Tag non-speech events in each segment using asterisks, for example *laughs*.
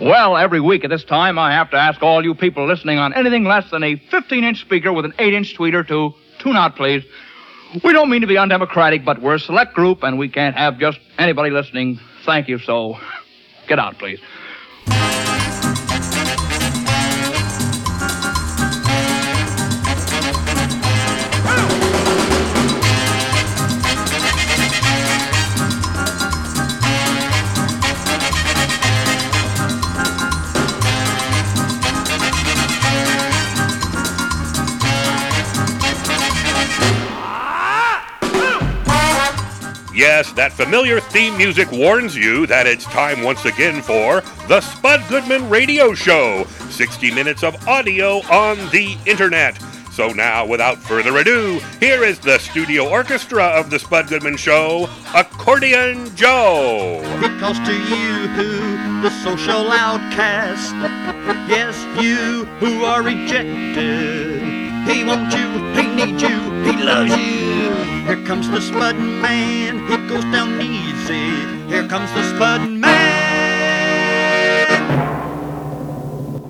Well, every week at this time, I have to ask all you people listening on anything less than a 15 inch speaker with an 8 inch tweeter to tune out, please. We don't mean to be undemocratic, but we're a select group and we can't have just anybody listening. Thank you, so get out, please. That familiar theme music warns you that it's time once again for the Spud Goodman Radio Show 60 minutes of audio on the internet. So now, without further ado, here is the studio orchestra of the Spud Goodman Show, Accordion Joe. Because to you, who the social outcast, yes, you who are rejected, he wants you, he needs you, he loves you. Here comes the Spud Man, he goes down easy. Here comes the Spud Man.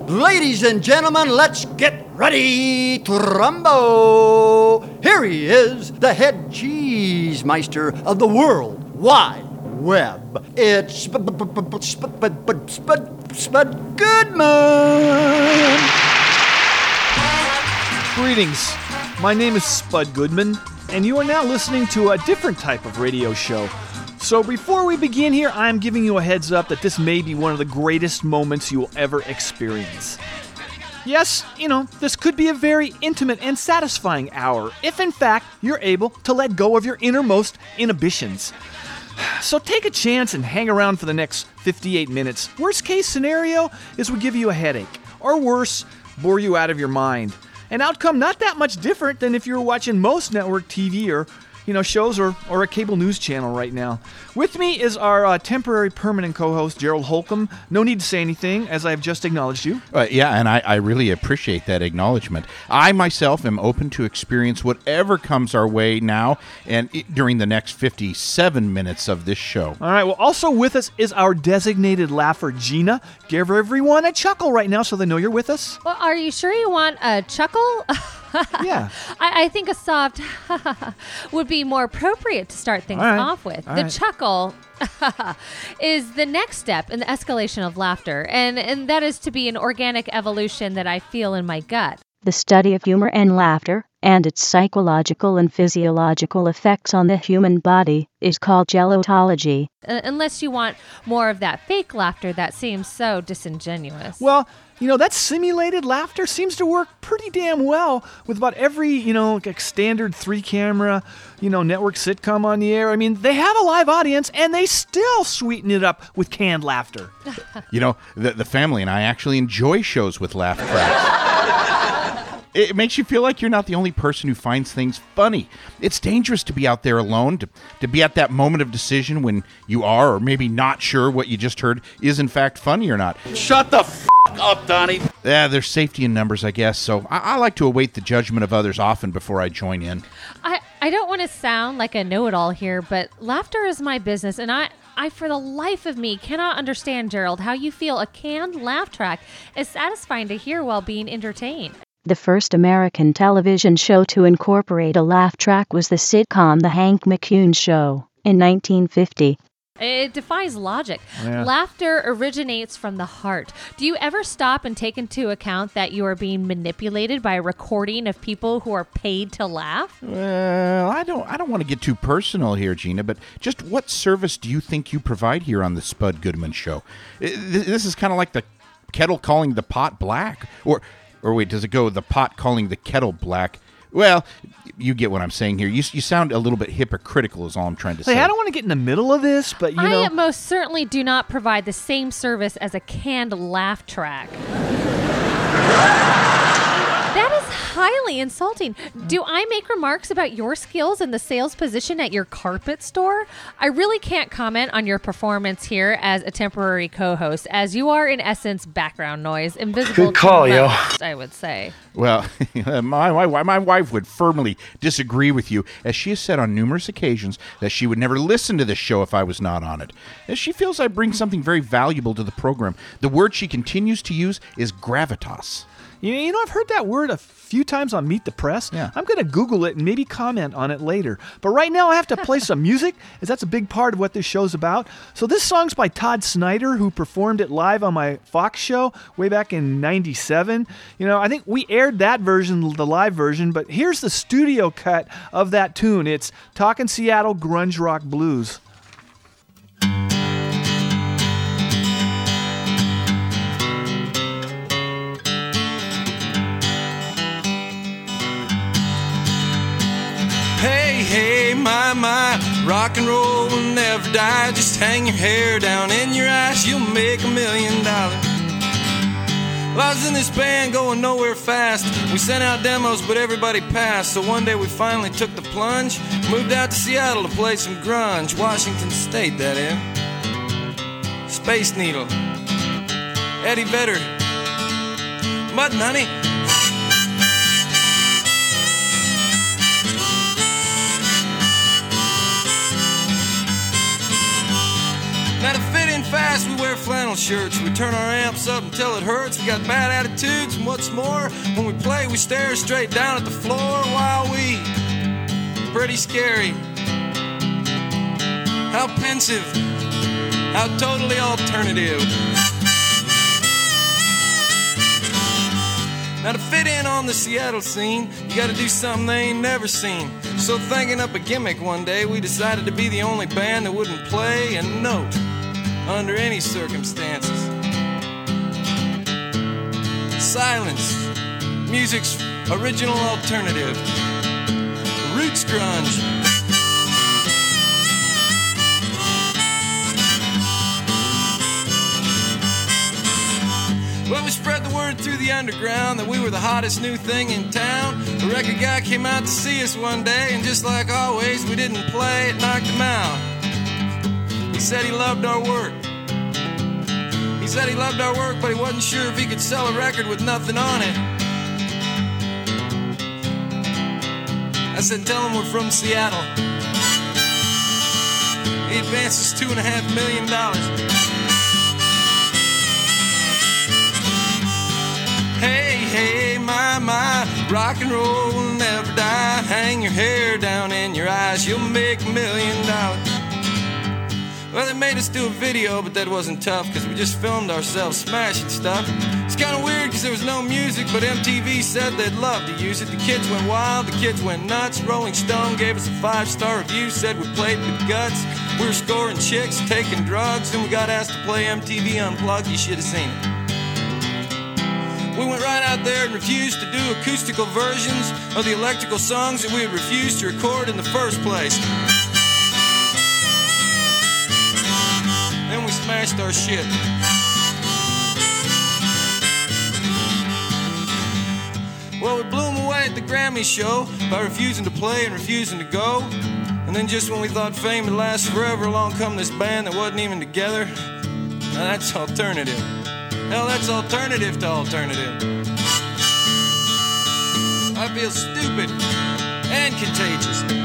Ladies and gentlemen, let's get ready to rumble. Here he is, the head cheese meister of the world wide web. It's Spud Goodman. Greetings. My name is Spud Goodman, and you are now listening to a different type of radio show. So, before we begin here, I'm giving you a heads up that this may be one of the greatest moments you will ever experience. Yes, you know, this could be a very intimate and satisfying hour if, in fact, you're able to let go of your innermost inhibitions. So take a chance and hang around for the next 58 minutes. Worst case scenario is we give you a headache, or worse, bore you out of your mind. An outcome not that much different than if you were watching most network TV or you know shows or, or a cable news channel right now. With me is our uh, temporary permanent co-host Gerald Holcomb. No need to say anything, as I've just acknowledged you. Uh, yeah, and I, I really appreciate that acknowledgement. I myself am open to experience whatever comes our way now and i- during the next 57 minutes of this show. All right. Well, also with us is our designated laugher Gina. Give everyone a chuckle right now so they know you're with us. Well, are you sure you want a chuckle? *laughs* *laughs* Yeah. I, I think a soft *laughs* would be more appropriate to start things All right. off with. All the right. chuckle *laughs* is the next step in the escalation of laughter, and, and that is to be an organic evolution that I feel in my gut. the study of humor and laughter, and its psychological and physiological effects on the human body, is called gelotology. Uh, unless you want more of that fake laughter that seems so disingenuous. Well, you know, that simulated laughter seems to work pretty damn well with about every, you know, like standard three camera, you know, network sitcom on the air. I mean, they have a live audience and they still sweeten it up with canned laughter. You know, the, the family and I actually enjoy shows with laugh tracks. *laughs* It makes you feel like you're not the only person who finds things funny. It's dangerous to be out there alone, to, to be at that moment of decision when you are or maybe not sure what you just heard is in fact funny or not. Shut the f up, Donnie. Yeah, there's safety in numbers, I guess, so I, I like to await the judgment of others often before I join in. I, I don't want to sound like a know it all here, but laughter is my business, and I, I, for the life of me, cannot understand, Gerald, how you feel a canned laugh track is satisfying to hear while being entertained. The first American television show to incorporate a laugh track was the sitcom The Hank McCune Show in 1950. It defies logic. Yeah. Laughter originates from the heart. Do you ever stop and take into account that you are being manipulated by a recording of people who are paid to laugh? Well, I don't I don't want to get too personal here, Gina, but just what service do you think you provide here on the Spud Goodman show? This is kind of like the kettle calling the pot black or or wait, does it go the pot calling the kettle black? Well, you get what I'm saying here. You, you sound a little bit hypocritical is all I'm trying to say. Hey, I don't want to get in the middle of this, but you know. I most certainly do not provide the same service as a canned laugh track. That is highly insulting. Do I make remarks about your skills in the sales position at your carpet store? I really can't comment on your performance here as a temporary co-host, as you are in essence background noise, invisible. Good call, to yo. most, I would say. Well, *laughs* my, my, my wife would firmly disagree with you, as she has said on numerous occasions that she would never listen to this show if I was not on it. As she feels I bring something very valuable to the program. The word she continues to use is gravitas. You, you know, I've heard that word a few times on Meet the Press. Yeah. I'm going to Google it and maybe comment on it later. But right now, I have to play some *laughs* music, as that's a big part of what this show's about. So this song's by Todd Snider, who performed it live on my Fox show way back in '97. You know, I think we aired that version, the live version, but here's the studio cut of that tune. It's Talkin' Seattle Grunge Rock Blues. Hey, my, my, rock and roll will never die. Just hang your hair down in your eyes, you'll make a million dollars. Well, I was in this band going nowhere fast. We sent out demos, but everybody passed. So one day we finally took the plunge, moved out to Seattle to play some grunge. Washington State, that is. Space Needle. Eddie Vedder. Mudhoney. Now to fit in fast, we wear flannel shirts. We turn our amps up until it hurts. We got bad attitudes, and what's more, when we play, we stare straight down at the floor while we pretty scary. How pensive, how totally alternative. Now to fit in on the Seattle scene, you gotta do something they ain't never seen. So thinking up a gimmick one day, we decided to be the only band that wouldn't play a note under any circumstances. Silence, music's original alternative. Roots grunge. Well, we spread the word through the underground that we were the hottest new thing in town. The record guy came out to see us one day, and just like always, we didn't play, it knocked him out. He said he loved our work. He said he loved our work, but he wasn't sure if he could sell a record with nothing on it. I said, tell him we're from Seattle. He advances two and a half million dollars. Hey, hey, my, my, rock and roll will never die. Hang your hair down in your eyes, you'll make a million dollars. Well, they made us do a video, but that wasn't tough because we just filmed ourselves smashing stuff. It's kind of weird because there was no music, but MTV said they'd love to use it. The kids went wild, the kids went nuts. Rolling Stone gave us a five star review, said we played with guts. We were scoring chicks, taking drugs, and we got asked to play MTV Unplugged. You should have seen it. We went right out there and refused to do acoustical versions of the electrical songs that we had refused to record in the first place. Smashed our shit. Well, we blew them away at the Grammy show by refusing to play and refusing to go. And then just when we thought fame would last forever, along come this band that wasn't even together. Now that's alternative. Hell, that's alternative to alternative. I feel stupid and contagious.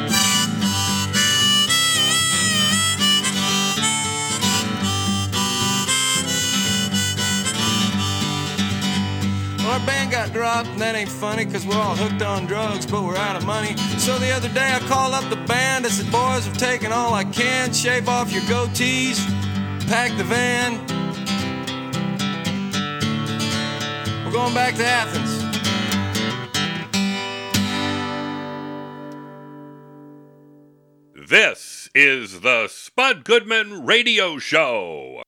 Our band got dropped, and that ain't funny because we're all hooked on drugs, but we're out of money. So the other day I called up the band. I said, Boys, I've taken all I can. Shave off your goatees, pack the van. We're going back to Athens. This is the Spud Goodman Radio Show.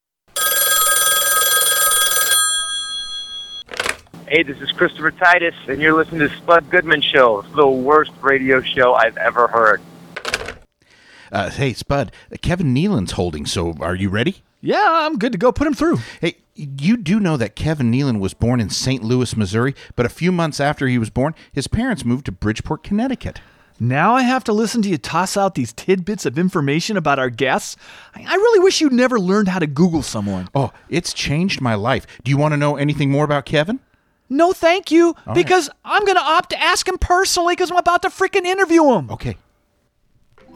Hey, this is Christopher Titus, and you're listening to Spud Goodman Show, the worst radio show I've ever heard. Uh, hey, Spud, Kevin Nealon's holding, so are you ready? Yeah, I'm good to go. Put him through. Hey, you do know that Kevin Nealon was born in St. Louis, Missouri, but a few months after he was born, his parents moved to Bridgeport, Connecticut. Now I have to listen to you toss out these tidbits of information about our guests. I I really wish you'd never learned how to Google someone. Oh, it's changed my life. Do you want to know anything more about Kevin? No, thank you, right. because I'm going to opt to ask him personally because I'm about to freaking interview him. Okay.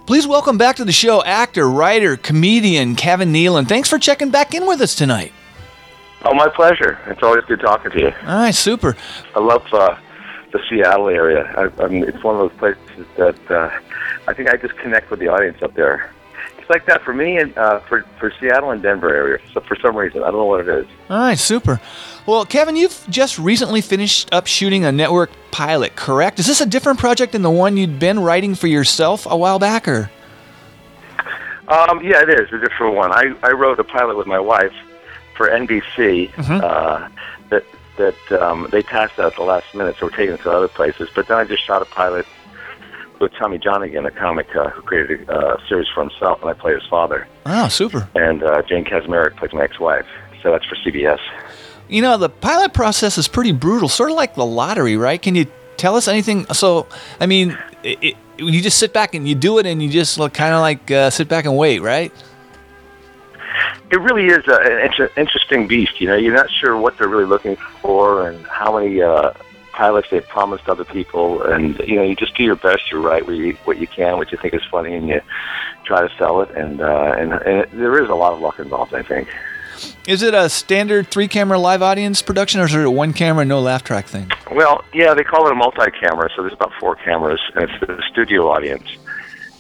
Please welcome back to the show actor, writer, comedian Kevin Nealon. Thanks for checking back in with us tonight. Oh, my pleasure. It's always good talking to you. All right, super. I love uh, the Seattle area. I, I mean, it's one of those places that uh, I think I just connect with the audience up there. It's like that for me and uh, for for Seattle and Denver area. So for some reason, I don't know what it is. All right, super. Well, Kevin, you've just recently finished up shooting a network pilot, correct? Is this a different project than the one you'd been writing for yourself a while back, or? Um, yeah, it is a different one. I, I wrote a pilot with my wife for NBC uh, that that um, they passed out at the last minute, so we're taking it to other places. But then I just shot a pilot with Tommy Johnagin, a comic uh, who created a uh, series for himself, and I play his father. Oh, super. And uh, Jane Kaczmarek plays my ex-wife. So that's for CBS. You know, the pilot process is pretty brutal, sort of like the lottery, right? Can you tell us anything? So, I mean, it, it, you just sit back and you do it, and you just look kind of like uh, sit back and wait, right? It really is a, an inter- interesting beast. You know, you're not sure what they're really looking for and how many uh, pilots they've promised other people, and you know, you just do your best. You write what you, what you can, what you think is funny, and you try to sell it. And uh, and, and it, there is a lot of luck involved, I think. Is it a standard three camera live audience production, or is it a one camera, no laugh track thing? Well, yeah, they call it a multi-camera, so there's about four cameras, and it's the studio audience,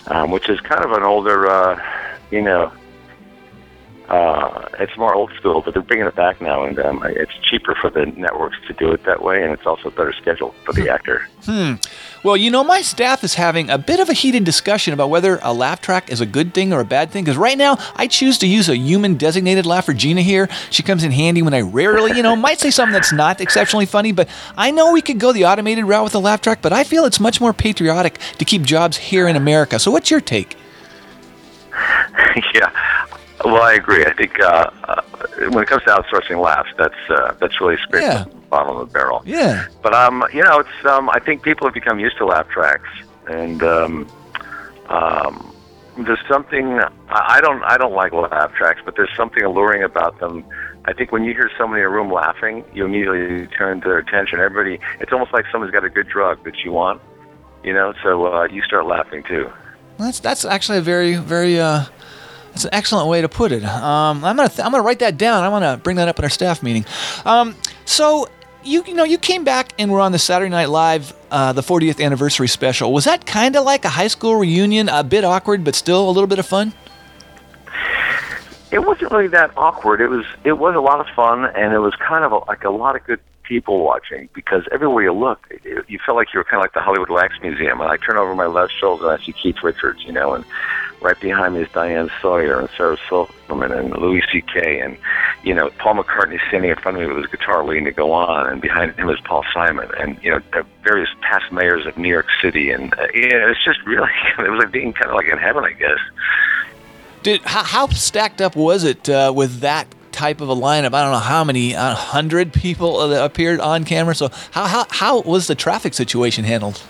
um, which is kind of an older, uh, you know, uh, it's more old school, but they're bringing it back now, and um, it's cheaper for the networks to do it that way, and it's also a better schedule for the actor. Hmm. Well, you know, my staff is having a bit of a heated discussion about whether a laugh track is a good thing or a bad thing. Because right now, I choose to use a human designated laugher. Gina here, she comes in handy when I rarely, you know, might say something that's not exceptionally funny. But I know we could go the automated route with a laugh track, but I feel it's much more patriotic to keep jobs here in America. So, what's your take? *laughs* yeah. Well, I agree. I think uh, uh, when it comes to outsourcing laughs, that's uh, that's really scraping Yeah. the bottom of the barrel. Yeah. But um, you know, it's um, I think people have become used to laugh tracks, and um, um, there's something I don't I don't like laugh tracks, but there's something alluring about them. I think when you hear somebody in a room laughing, you immediately turn their attention. Everybody, it's almost like someone's got a good drug that you want, you know. So uh, you start laughing too. That's that's actually a very very uh, that's an excellent way to put it. Um, I'm gonna th- I'm gonna write that down. I'm gonna bring that up in our staff meeting. Um, so you you know you came back and were on the Saturday Night Live uh, the 40th anniversary special. Was that kind of like a high school reunion? A bit awkward, but still a little bit of fun. It wasn't really that awkward. It was it was a lot of fun, and it was kind of a, like a lot of good people watching because everywhere you looked, it, you felt like you were kind of like the Hollywood Wax Museum. And I turn over my left shoulder and I see Keith Richards, you know, and right behind me is Diane Sawyer and Sarah Silverman and Louis C.K. and you know Paul McCartney standing in front of me with his guitar waiting to go on, and behind him is Paul Simon and you know various past mayors of New York City, and uh, yeah, it's just really *laughs* it was like being kind of like in heaven, I guess. Did how, how stacked up was it uh, with that type of a lineup? I don't know how many uh, hundred people uh, appeared on camera. So how how how was the traffic situation handled?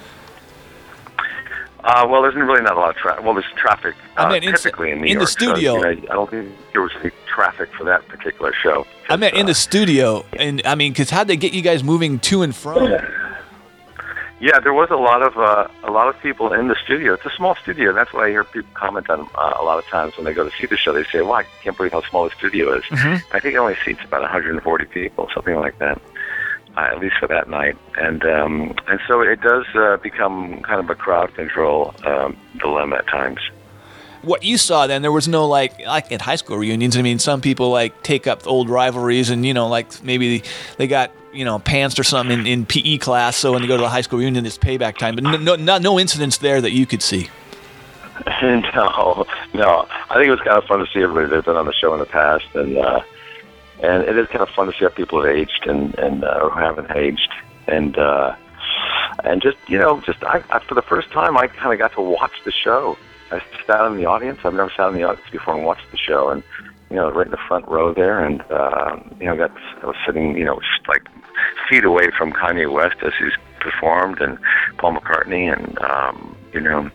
Uh, well, there's really not a lot of traffic. Well, there's traffic uh, I meant in- typically in New in the York. so, studio. you know, I don't think there was any traffic for that particular show. I meant in the studio, and I mean, because how'd they get you guys moving to and from? Yeah, there was a lot of uh, a lot of people in the studio. It's a small studio. and That's what I hear people comment on uh, a lot of times when they go to see the show. They say, "Well, I can't believe how small the studio is." Mhm. I think it only seats about 140 people, something like that, uh, at least for that night. And um, and so it does uh, become kind of a crowd control um, dilemma at times. What you saw then, there was no like like at high school reunions. I mean, some people like take up old rivalries, and you know, like maybe they got you know pantsed or something in, in PE class. So when they go to the high school reunion, it's payback time. But no, no, no, no incidents there that you could see. *laughs* no, no. I think it was kind of fun to see everybody that's been on the show in the past, and uh, and it is kind of fun to see how people have aged and and uh, or haven't aged, and uh, and just you know, just I, I for the first time, I kind of got to watch the show. I sat in the audience. I've never sat in the audience before and watched the show, and you know, right in the front row there, and uh, you know, got I was sitting, you know, just like feet away from Kanye West as he's performed, and Paul McCartney, and um, you know,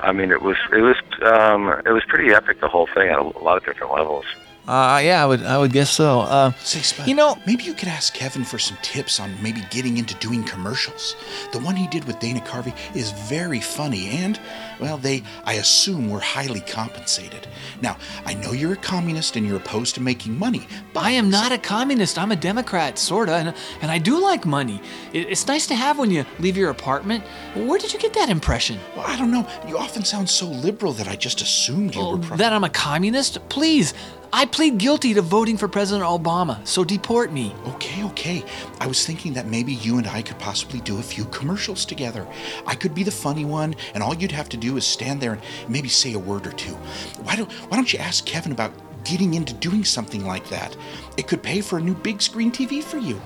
I mean, it was it was um, it was pretty epic. The whole thing at a lot of different levels. Uh, yeah, I would I would guess so. Uh, Say, Spud, you know, maybe you could ask Kevin for some tips on maybe getting into doing commercials. The one he did with Dana Carvey is very funny, and well, they I assume were highly compensated. Now, I know you're a communist and you're opposed to making money, but I am not a communist. I'm a Democrat, sorta, and, and I do like money. It, it's nice to have when you leave your apartment. Where did you get that impression? Well, I don't know. You often sound so liberal that I just assumed you Oh, were. Pro- that I'm a communist? Please, I plead guilty to voting for President Obama, so deport me. Okay, okay. I was thinking that maybe you and I could possibly do a few commercials together. I could be the funny one, and all you'd have to do is stand there and maybe say a word or two. Why don't Why don't you ask Kevin about getting into doing something like that? It could pay for a new big screen TV for you.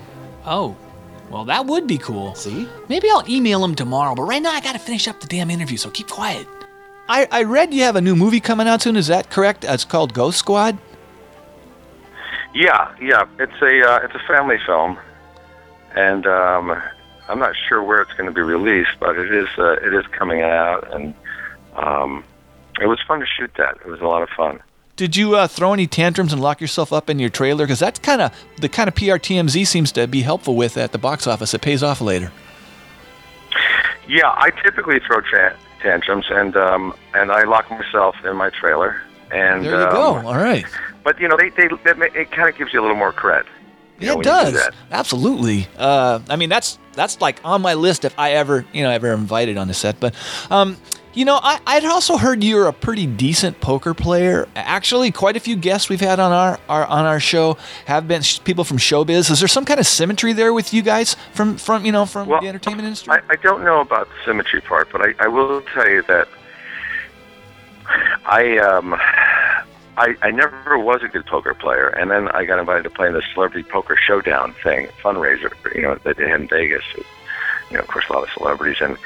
Oh, well, that would be cool. See? Maybe I'll email him tomorrow, but right now I gotta finish up the damn interview, so keep quiet. I, I read you have a new movie coming out soon. Is that correct? Uh, It's called Ghost Squad. Yeah, yeah, it's a uh, it's a family film, and um, I'm not sure where it's going to be released, but it is uh, it is coming out, and um, it was fun to shoot that. It was a lot of fun. Did you uh, throw any tantrums and lock yourself up in your trailer? Because that's kind of the kind of PR TMZ seems to be helpful with at the box office. It pays off later. Yeah, I typically throw tra- tantrums, and um, and I lock myself in my trailer. And There you um, go. All right. But you know, they they, it kind of gives you a little more cred. Yeah, it you do does. Absolutely. Uh, I mean, that's that's like on my list if I ever, you know, ever invited on the set. But, um, you know, I, I'd also heard you're a pretty decent poker player. Actually, quite a few guests we've had on our, our on our show have been sh- people from showbiz. Is there some kind of symmetry there with you guys from from you know from Well, the entertainment industry? I, I don't know about the symmetry part, but I, I will tell you that I um I, I never was a good poker player, and then I got invited to play in the Celebrity Poker Showdown thing fundraiser, you know, that they had in Vegas. You know, of course, a lot of celebrities, and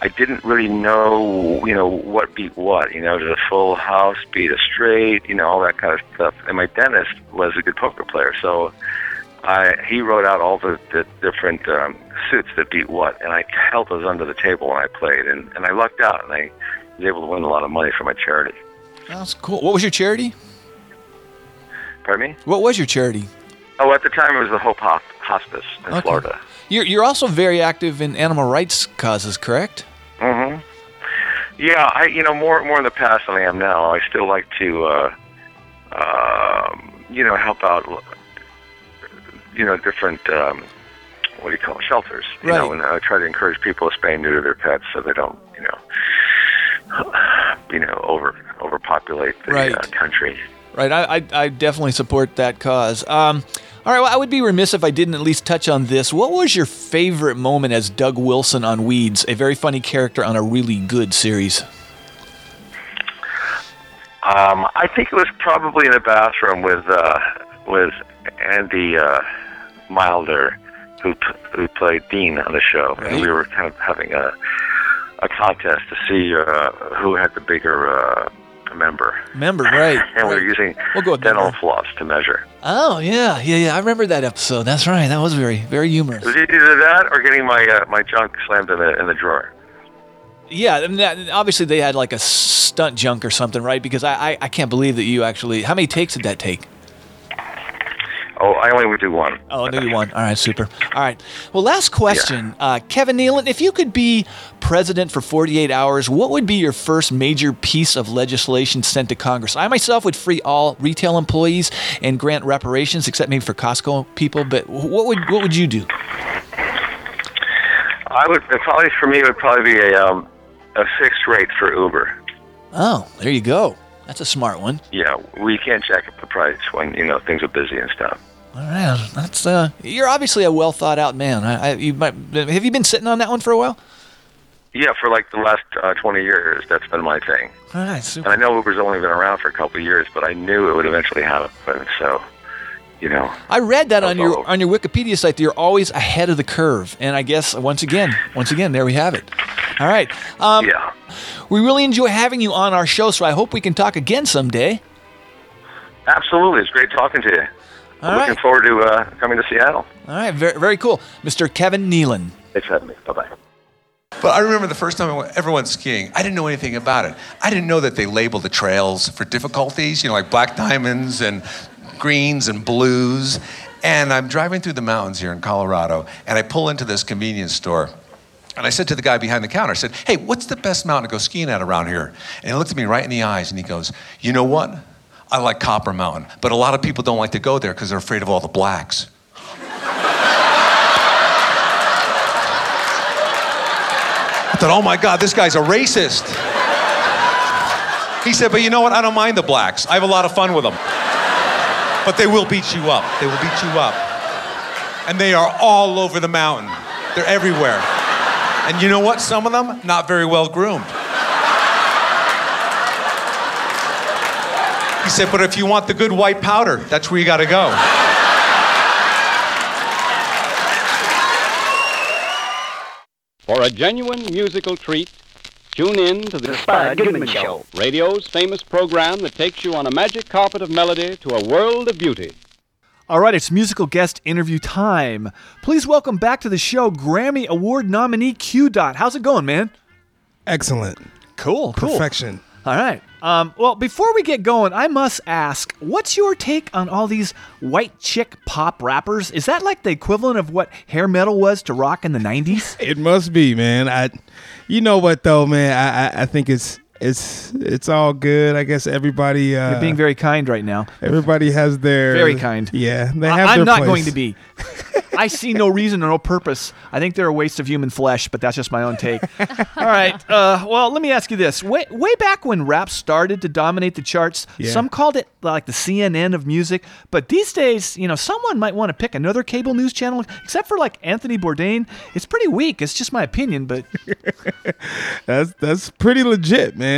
I didn't really know, you know, what beat what. You know, did a full house beat a straight? You know, all that kind of stuff. And my dentist was a good poker player, so I, he wrote out all the, the different um, suits that beat what, and I held those under the table when I played, and, and I lucked out, and I was able to win a lot of money for my charity. That's cool. What was your charity? Pardon me? What was your charity? Oh, at the time it was the Hope Hospice in Okay. Florida. You're you're also very active in animal rights causes, correct? hmm Yeah, I you know more more in the past than I am now. I still like to uh, um, you know help out you know different um, what do you call it, shelters. You know, Right. and uh, try to encourage people to spay and neuter their pets so they don't you know *sighs* you know over overpopulate the Right. uh, country. Right. I, I, I definitely support that cause. Um, all right. Well, I would be remiss if I didn't at least touch on this. What was your favorite moment as Doug Wilson on Weeds, a very funny character on a really good series? Um, I think it was probably in the bathroom with uh, with Andy uh, Milder, who who played Dean on the show, and we were kind of having a a contest to see uh, who had the bigger uh, member, Member, *laughs* right? and we were using We'll go dental member. floss to measure. Oh yeah, yeah, yeah. I remember that episode. That's right. That was very, very humorous. It was either that or getting my uh, my junk slammed in the in the drawer. Yeah, and that, obviously they had like a stunt junk or something, right? Because I, I, I can't believe that you actually. How many takes did that take? Oh, I only would do one. Oh, maybe one. All right, super. All right. Well, last question, uh, Kevin Nealon. If you could be president for 48 hours, what would be your first major piece of legislation sent to Congress? I myself would free all retail employees and grant reparations, except maybe for Costco people. But what would what would you do? I would probably for me it would probably be a um, a fixed rate for Uber. Oh, there you go. That's a smart one. Yeah, we can't jack up the price when you know things are busy and stuff. All right, that's uh, you're obviously a well thought out man. I, I, you might, have you been sitting on that one for a while? Yeah, for like the last uh, 20 years, that's been my thing. All right, super. And I know Uber's only been around for a couple of years, but I knew it would eventually happen. So, you know, I read that on your on your Wikipedia site that you're always ahead of the curve, and I guess once again, once again, there we have it. All right. Um, yeah. We really enjoy having you on our show, so I hope we can talk again someday. Absolutely, it's great talking to you. All I'm looking right. forward to uh, coming to Seattle. All right, very, very cool. Mr. Kevin Nealon. Thanks for having me. Bye bye. But I remember the first time I went, ever went skiing, I didn't know anything about it. I didn't know that they labeled the trails for difficulties, you know, like black diamonds and greens and blues. And I'm driving through the mountains here in Colorado, and I pull into this convenience store. And I said to the guy behind the counter, I said, Hey, what's the best mountain to go skiing at around here? And he looked at me right in the eyes and he goes, You know what? I like Copper Mountain, but a lot of people don't like to go there because they're afraid of all the blacks. I thought, oh my God, this guy's a racist. He said, but you know what? I don't mind the blacks. I have a lot of fun with them. But they will beat you up. They will beat you up. And they are all over the mountain. They're everywhere. And you know what? Some of them, not very well groomed. He said, but if you want the good white powder, that's where you got to go. For a genuine musical treat, tune in to the, Spud Goodman Show, radio's famous program that takes you on a magic carpet of melody to a world of beauty. All right, it's musical guest interview time. Please welcome back to the show Grammy Award nominee Q Dot. How's it going, man? Excellent. Cool, cool. All right. Um, well, before we get going, I must ask, what's your take on all these white chick pop rappers? Is that like the equivalent of what hair metal was to rock in the '90s? It must be, man. I, you know what though, man. I, I, I think it's it's it's all good. I guess everybody. Uh, You're being very kind right now. Everybody has their Very kind. Yeah, they I- have. I'm their not place. going to be. *laughs* I see no reason or no purpose. I think they're a waste of human flesh, but that's just my own take. *laughs* All right. Uh, well, let me ask you this: way, way back when rap started to dominate the charts, Yeah. some called it like the CNN of music. But these days, you know, someone might want to pick another cable news channel, except for like Anthony Bourdain. It's pretty weak. It's just my opinion, but *laughs* That's that's pretty legit, man.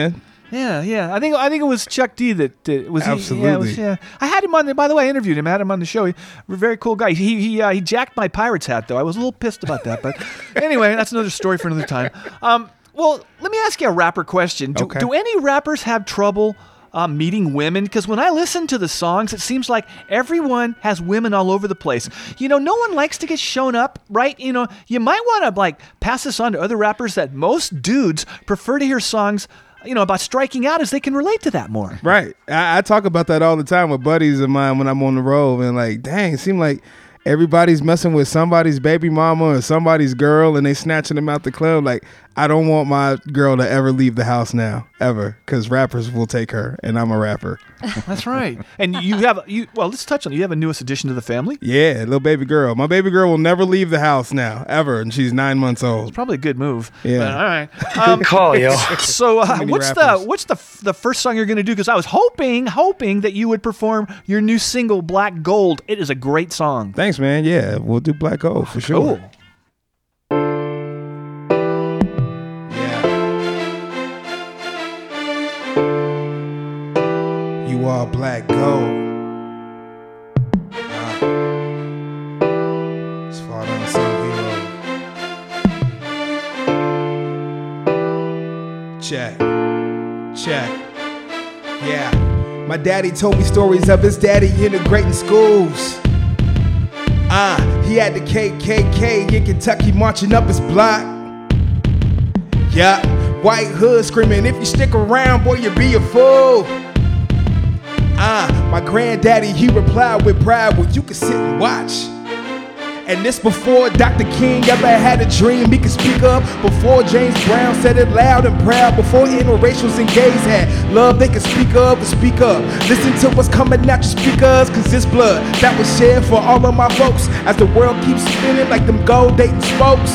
Yeah, yeah. I think I think it was Chuck D that, that was he- yeah, it was- Absolutely. yeah, I had him on. The, by the way, I interviewed him. I had him on the show. He, very cool guy. He he uh, he jacked my pirate's hat though. I was a little pissed about that, but *laughs* anyway, that's another story for another time. Um, well, let me ask you a rapper question. Do, Okay. do any rappers have trouble? Uh, meeting women because when I listen to the songs, it seems like everyone has women all over the place. You know, no one likes to get shown up, right? You know, you might want to like pass this on to other rappers that most dudes prefer to hear songs you know, about striking out as they can relate to that more. Right. I, I talk about that all the time with buddies of mine when I'm on the road, and like, dang, it seems like everybody's messing with somebody's baby mama or somebody's girl, and they snatching them out the club. Like, I don't want my girl to ever leave the house now, ever, because rappers will take her, and I'm a rapper. *laughs* That's right. And you have you well, let's touch on it. You have a newest addition to the family. Yeah, little baby girl. My baby girl will never leave the house now, ever, and she's nine months old. It's Probably a good move. Yeah. But, all right. *laughs* Um, call, yo. *laughs* So, uh, what's rappers. the what's the f- the first song you're going to do? Because I was hoping hoping that you would perform your new single Black Gold. It is a great song. Thanks, man. Yeah, we'll do Black Gold for sure. Cool. Are black gold. Uh. Check. Check. Yeah. My daddy told me stories of his daddy integrating schools. Ah, he had the KKK in Kentucky marching up his block. Yeah, white hood screaming, if you stick around, boy, you be a fool. Ah, my granddaddy, he replied with pride, well, you can sit and watch. And this before Dr. King ever had a dream he could speak up. Before James Brown said it loud and proud. Before interracials and gays had love they could speak up and speak up. Listen to what's coming out your speakers, cause this blood that was shed for all of my folks. As the world keeps spinning like them gold dating spokes.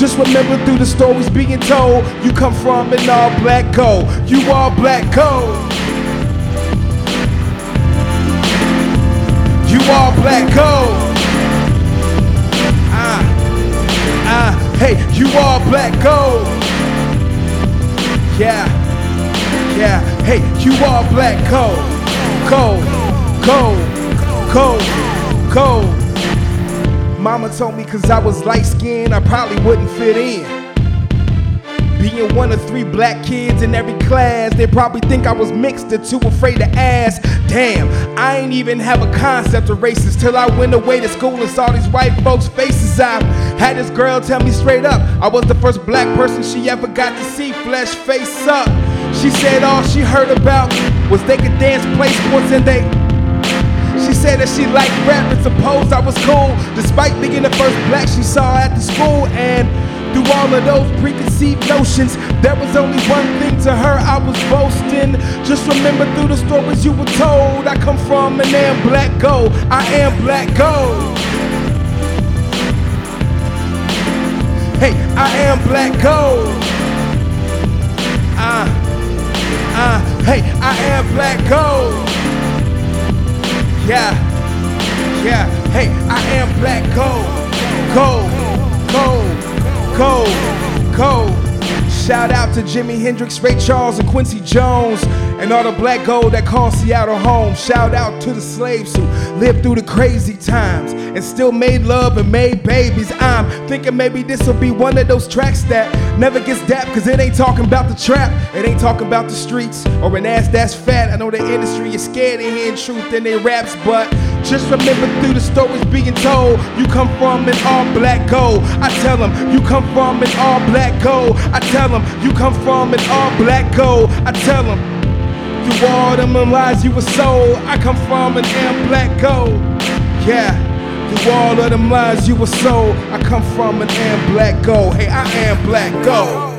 Just remember through the stories being told, you come from an all black gold. You all black gold. All black gold. Ah, ah, hey, you all black gold. Yeah, yeah, hey, you all black gold. Gold, gold, gold, gold. Mama told me cause I was light skinned, I probably wouldn't fit in. Being one of three black kids in every class, they probably think I was mixed or too afraid to ask. Damn, I ain't even have a concept of racist till I went away to school and saw these white folks' faces. I had this girl tell me straight up I was the first black person she ever got to see flesh face up. She said all she heard about was they could dance, play sports, and they she said that she liked rap and supposed I was cool, despite being the first black she saw at the school. And through all of those preconceived notions, there was only one thing to her I was boasting. Just remember through the stories you were told, I come from an am black gold. I am black gold. Hey, I am black gold. Uh, uh, hey, I am black gold. Yeah, yeah, hey, I am black gold, gold, gold, gold, gold. Shout out to Jimi Hendrix, Ray Charles, and Quincy Jones, and all the black gold that called Seattle home. Shout out to the slaves who lived through the crazy times and still made love and made babies. I'm thinking maybe this will be one of those tracks that never gets dapped, cause it ain't talking about the trap, it ain't talking about the streets or an ass that's fat. I know the industry is scared of hearing truth in their raps, but just remember through the stories being told, you come from an all black gold. I tell them, you come from an all black gold. I tell them, you come from an all black gold. I tell them, through all them lies you were sold, I come from an all black gold. Yeah. You all of them lies you were sold, I come from an am black gold. Hey, I am black gold.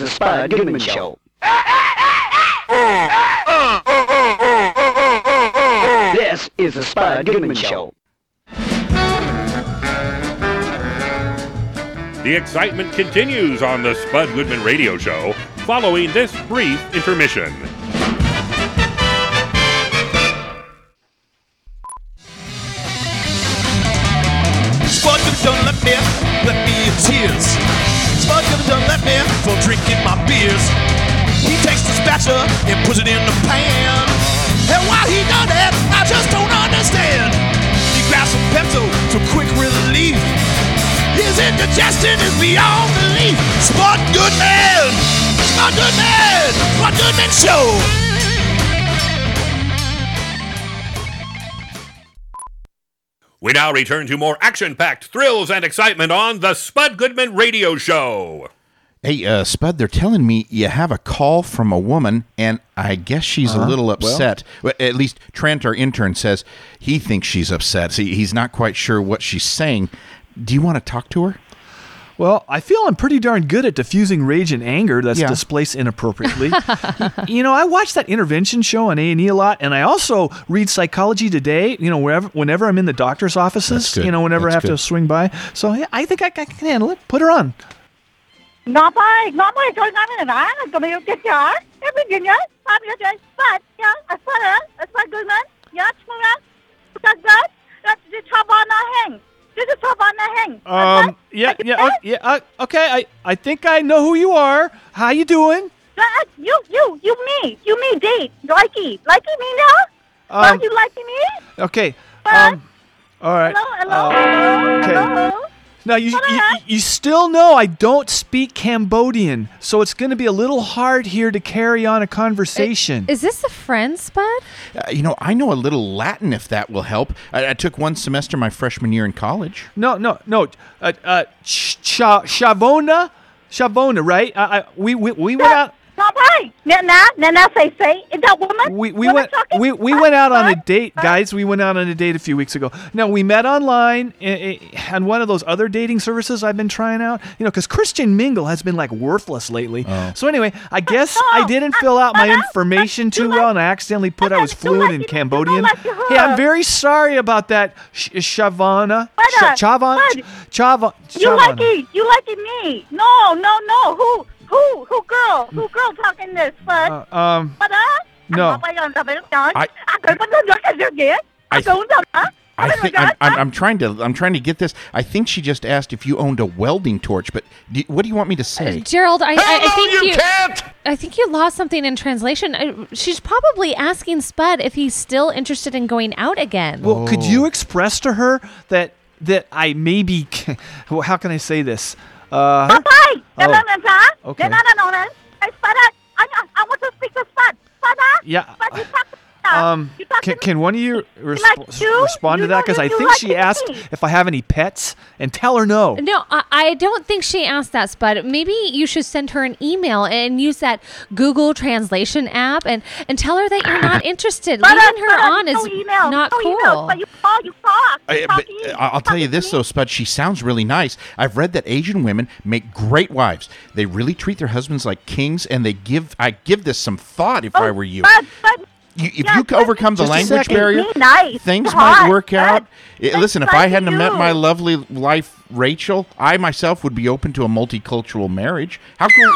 Is the Spud Goodman Show. This is the Spud Goodman Show. The excitement continues on the Spud Goodman Radio Show following this brief intermission. Beyond belief. Spud Goodman! Spud Goodman! Spud Goodman Show! We now return to more action packed thrills and excitement on the Spud Goodman Radio Show. Hey, uh, Spud, they're telling me you have a call from a woman, and I guess she's Uh-huh. a little upset. Well, At least Trent, our intern, says he thinks she's upset. See, he's not quite sure what she's saying. Do you want to talk to her? Well, I feel I'm pretty darn good at diffusing rage and anger that's Yeah. displaced inappropriately. *laughs* you know, I watch that intervention show on A and E a lot, and I also read Psychology Today. You know, wherever whenever I'm in the doctor's offices, you know, whenever I That's have to swing by. So yeah, I think I, I can handle it. Put her on. Ngọc ơi, Ngọc ơi, thôi ngắm này đã, còn mình get your everything, yeah? I'm your day, but, yeah, I saw it, I saw good man, yeah, tomorrow, that's good, that's the top on the hang, this is the hang. Um, yeah, yeah, oh, yeah. Uh, okay, I I think I know who you are. How you doing? Uh, you, you, you me, you me date, likey, likey me now? Um, Are you liking me? Okay. Um. All right. Hello, hello, Uh, hello, okay. hello. Now you, you you still know I don't speak Cambodian, so it's going to be a little hard here to carry on a conversation. Is this a friend, Spud? Uh, you know, I know a little Latin if that will help. I, I took one semester my freshman year in college. No, no, no. Uh, uh, ch- cha- Shavona, Shavona, right? I, I, we, we we went out. Ngọc ơi, nè nè, nè nè, say, say, is that woman? We, we Woman went talking? we, we went out on a date, guys. We went out on a date a few weeks ago. Now we met online eh, eh, on one of those other dating services I've been trying out. You know, because Christian Mingle has been like worthless lately. So anyway, I guess I didn't fill out my information too well, and I accidentally put I was fluent in Cambodian. Hey, I'm very sorry about that, Sh- Shavana. Bud, Sh- Chavan. Bud, Chava. You like it? You like it me? No, no, no. Who, who, who girl? Who girl talking this? But, Uh, um. but uh, no. Ngọc ơi, làm sao phải nói? I- À, cười bắt đầu nói cái gì vậy? À, I- cười không hả? I think I'm, I'm, I'm trying to I'm trying to get this. I think she just asked if you owned a welding torch, but do, what do you want me to say? Gerald, I, I, I think you you can't! I think you lost something in translation. Uh, She's probably asking Spud if he's still interested in going out again. Well, could Oh. you express to her that that I maybe well, *laughs* how can I say this? Uh, Bye. Oh, okay. Hey, Spud, I, I, I want to speak to Spud. Yeah. Spud, you talk Um, can, can one of you resp- like you? respond to that? Because I think like she me. asked if I have any pets, and tell her no. No, I, I don't think she asked that, Spud. Maybe you should send her an email and use that Google Translation app and, and tell her that you're not *laughs* interested. Spud, Leaving her Spud, on no is email, not no cool. Email, but you call, you talk. You I, talk but, to me. I- I'll tell you this though, Spud. She sounds really nice. I've read that Asian women make great wives. They really treat their husbands like kings, and they give. I give this some thought. If I oh, were you, Spud, Spud, you if you overcome the language barrier, nice. things Hot. might work out. I- listen, if nice I hadn't have met my lovely wife Rachel, I myself would be open to a multicultural marriage. How cool?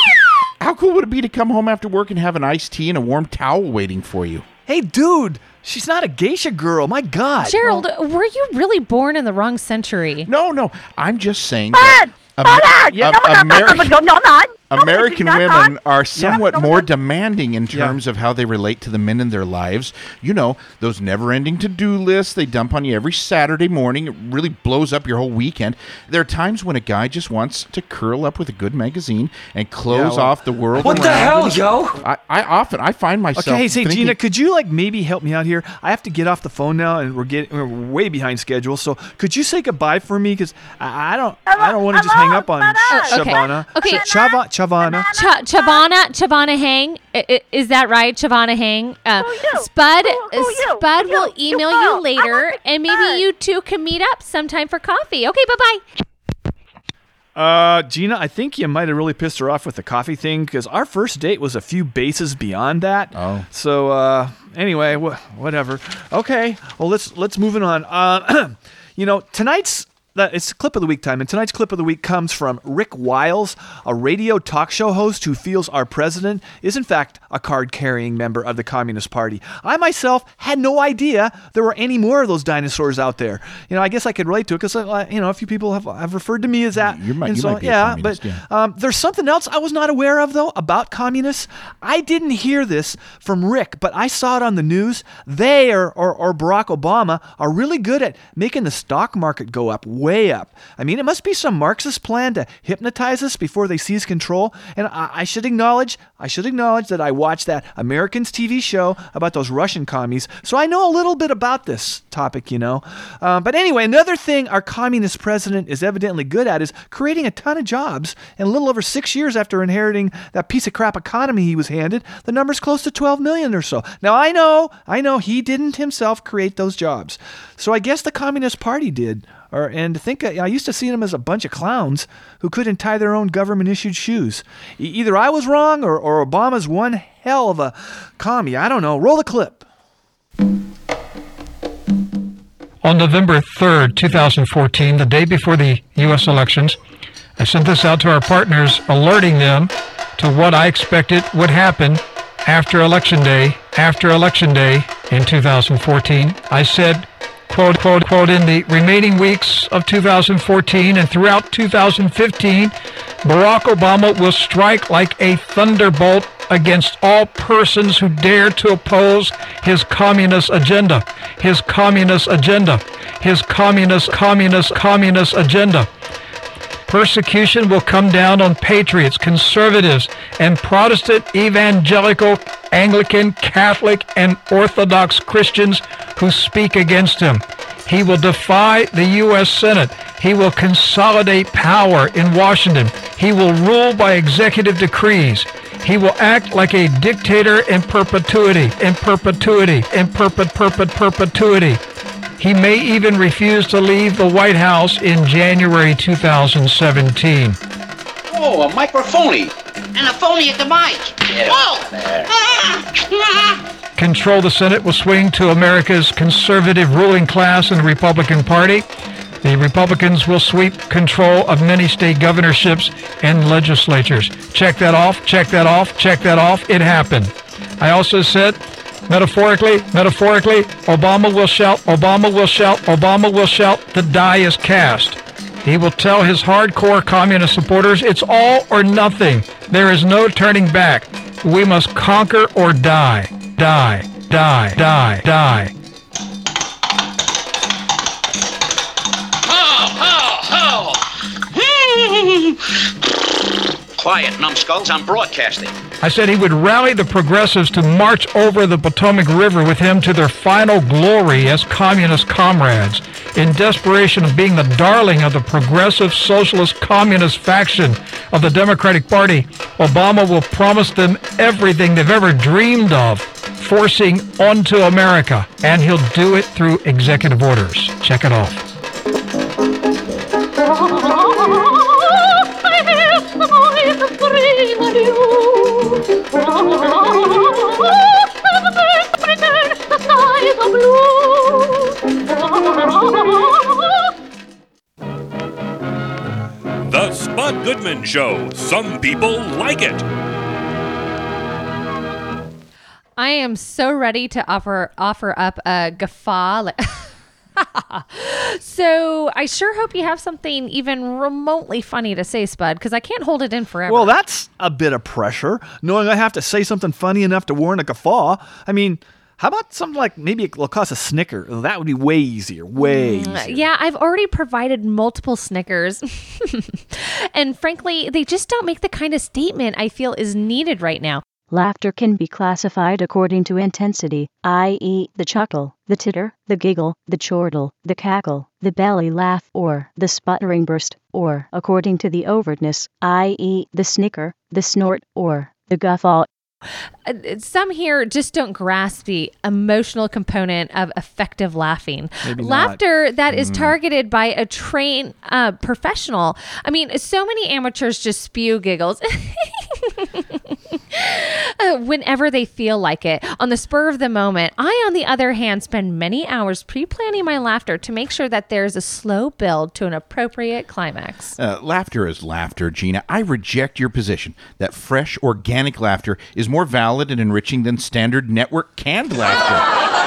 How cool would it be to come home after work and have an iced tea and a warm towel waiting for you? Hey, dude, she's not a geisha girl. My God. Gerald, were you really born in the wrong century? No, no. I'm just saying. Spud, that Spud, Am- no, no, no, Ameri- no, no, no, no. *laughs* American women no. are somewhat more demanding in terms of how they relate to the men in their lives. You know, those never ending to do lists they dump on you every Saturday morning. It really blows up your whole weekend. There are times when a guy just wants to curl up with a good magazine and close Yeah, well- off the world. What the hell, yo? I, I often I find myself. Okay, hey, say thinking- Gina, could you like maybe help me out here? I have to get off the phone now, and we're getting we're way behind schedule. So could you say goodbye for me? Because I, I don't I don't want to just hang up on Okay. Shavana. Okay. Sh- Chava, Chavana. Ch- Chavana, Chavana Hang, I- I- is that right? Chavana Hang. Uh, Spud, Spud will email you later, and maybe you two can meet up sometime for coffee. Okay, bye bye. Uh, Gina, I think you might have really pissed her off with the coffee thing because our first date was a few bases beyond that. Oh. So, uh, anyway, wh- whatever. Okay. Well, let's let's move it on. Uh, *clears throat* you know, tonight's that it's clip of the week time, and tonight's clip of the week comes from Rick Wiles, a radio talk show host who feels our president is in fact a card-carrying member of the Communist Party. I myself had no idea there were any more of those dinosaurs out there. You know, I guess I could relate to it because uh, you know a few people have, have referred to me as that. You might- you so, might be yeah, but yeah. um, there's something else I was not aware of though about communists. I didn't hear this from Rick, but I saw it on the news. They or, or, or Barack Obama are really good at making the stock market go up, way up. I mean, it must be some Marxist plan to hypnotize us before they seize control. And I, I should acknowledge, I should acknowledge that I watched that Americans TV show about those Russian commies, so I know a little bit about this topic, you know. Um, but anyway, another thing our communist president is evidently good at is creating a ton of jobs. And a little over six years after inheriting that piece of crap economy he was handed, the number's close to 12 million or so. Now I know, I know he didn't himself create those jobs. So I guess the Communist Party did. Or, and think uh, I used to see them as a bunch of clowns who couldn't tie their own government issued shoes. Either I was wrong or, or Obama's one hell of a commie. I don't know. Roll the clip. On November 3rd, 2014, the day before the U.S. elections, I sent this out to our partners, alerting them to what I expected would happen after Election Day. After Election Day in 2014, I said, quote, quote, quote, in the remaining weeks of 2014 and throughout 2015, Barack Obama will strike like a thunderbolt against all persons who dare to oppose his communist agenda, his communist agenda, his communist, communist, communist agenda. Persecution will come down on patriots, conservatives, and Protestant, evangelical, Anglican, Catholic, and Orthodox Christians who speak against him. He will defy the U.S. Senate. He will consolidate power in Washington. He will rule by executive decrees. He will act like a dictator in perpetuity, in perpetuity, in perpet, perpet, perpetuity. He may even refuse to leave the White House in January 2017. Oh, a microphony. And a phony at the mic. Whoa! *laughs* Control the Senate will swing to America's conservative ruling class and the Republican Party. The Republicans will sweep control of many state governorships and legislatures. Check that off, check that off, check that off. It happened. I also said Metaphorically, metaphorically, Obama will shout, Obama will shout, Obama will shout, the die is cast. He will tell his hardcore communist supporters it's all or nothing. There is no turning back. We must conquer or die. Die, die, die, die. Quiet, numbskulls. I'm broadcasting. I said he would rally the progressives to march over the Potomac River with him to their final glory as communist comrades. In desperation of being the darling of the progressive socialist communist faction of the Democratic Party, Obama will promise them everything they've ever dreamed of, forcing onto America. And he'll do it through executive orders. Check it off. The Spud Goodman Show. Some people like it. I am so ready to offer offer up a guffaw. li- *laughs* so I sure hope you have something even remotely funny to say, Spud, because I can't hold it in forever. Well, that's a bit of pressure, knowing I have to say something funny enough to warrant a guffaw. I mean, how about something like maybe it'll cost a snicker? That would be way easier. Way Mm, easier. Yeah, I've already provided multiple Snickers. *laughs* and frankly, they just don't make the kind of statement I feel is needed right now. Laughter can be classified according to intensity, i.e., the chuckle, the titter, the giggle, the chortle, the cackle, the belly laugh, or the sputtering burst, or according to the overtness, i.e., the snicker, the snort, or the guffaw. Uh, Some here just don't grasp the emotional component of effective laughing. Maybe not. Laughter that is Mm. targeted by a trained uh, professional. I mean, so many amateurs just spew giggles. *laughs* Uh, *laughs* whenever they feel like it, on the spur of the moment. I, on the other hand, spend many hours pre planning my laughter to make sure that there's a slow build to an appropriate climax. Uh, laughter is laughter, Gina. I reject your position that fresh, organic laughter is more valid and enriching than standard network canned laughter. *laughs*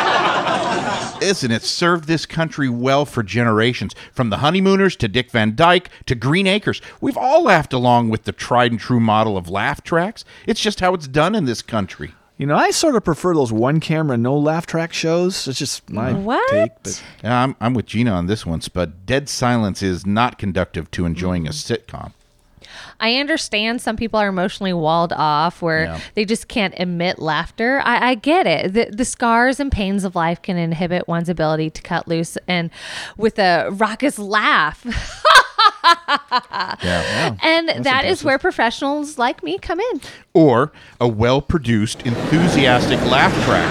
Listen, it's served this country well for generations. From the honeymooners to Dick Van Dyke to Green Acres, we've all laughed along with the tried and true model of laugh tracks. It's just how it's done in this country. You know, I sort of prefer those one camera, no laugh track shows. It's just my What? take. But Yeah, I'm, I'm with Gina on this one, but dead silence is not conductive to enjoying a sitcom. I understand some people are emotionally walled off where Yeah. they just can't emit laughter. I, I get it. The, the scars and pains of life can inhibit one's ability to cut loose and with a raucous laugh. *laughs* Yeah. and That's that is where professionals like me come in. Or a well produced, enthusiastic laugh track.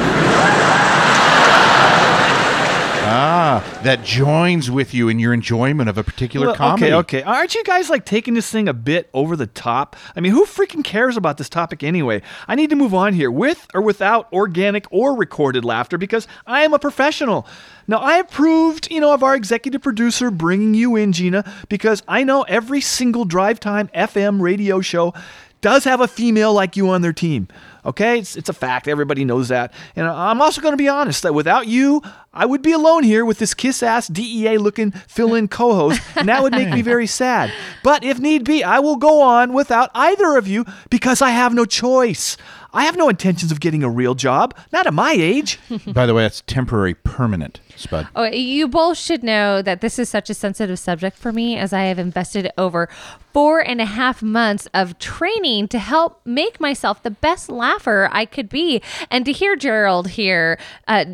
Ah, that joins with you in your enjoyment of a particular Well, comedy. Okay, okay. Aren't you guys like taking this thing a bit over the top? I mean, who freaking cares about this topic anyway? I need to move on here with or without organic or recorded laughter because I am a professional. Now, I approved, you know, of our executive producer bringing you in, Gina, because I know every single drive time FM radio show does have a female like you on their team. Okay, it's, it's a fact. Everybody knows that. And I'm also going to be honest that without you, I would be alone here with this kiss ass DEA looking fill in co host, and that would make me very sad. But if need be, I will go on without either of you because I have no choice. I have no intentions of getting a real job, not at my age. *laughs* By the way, that's temporary permanent, Spud. Oh, you both should know that this is such a sensitive subject for me as I have invested over four and a half months of training to help make myself the best laugher I could be. And to hear Gerald here uh,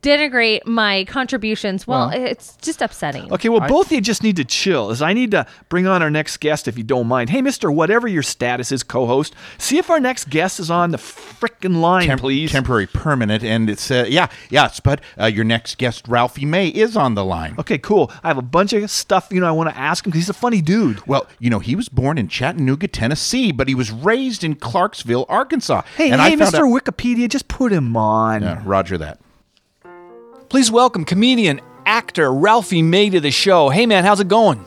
denigrate my contributions, well, Well- it's just upsetting. Okay, well, both of you just need to chill, as I need to bring on our next guest if you don't mind. Hey, Mister, whatever your status is, co-host, see if our next guest is on the frickin' line, Tem- please. Temporary permanent, and it's uh, yeah, yes. But Uh, your next guest, Ralphie May, is on the line. Okay, cool. I have a bunch of stuff you know I want to ask him because he's a funny dude. Well, you know, he was born in Chattanooga, Tennessee, but he was raised in Clarksville, Arkansas. Hey, and hey, Mister out- Wikipedia, just put him on. Yeah, Roger that. Please welcome comedian, actor Ralphie May to the show. Hey, man, how's it going?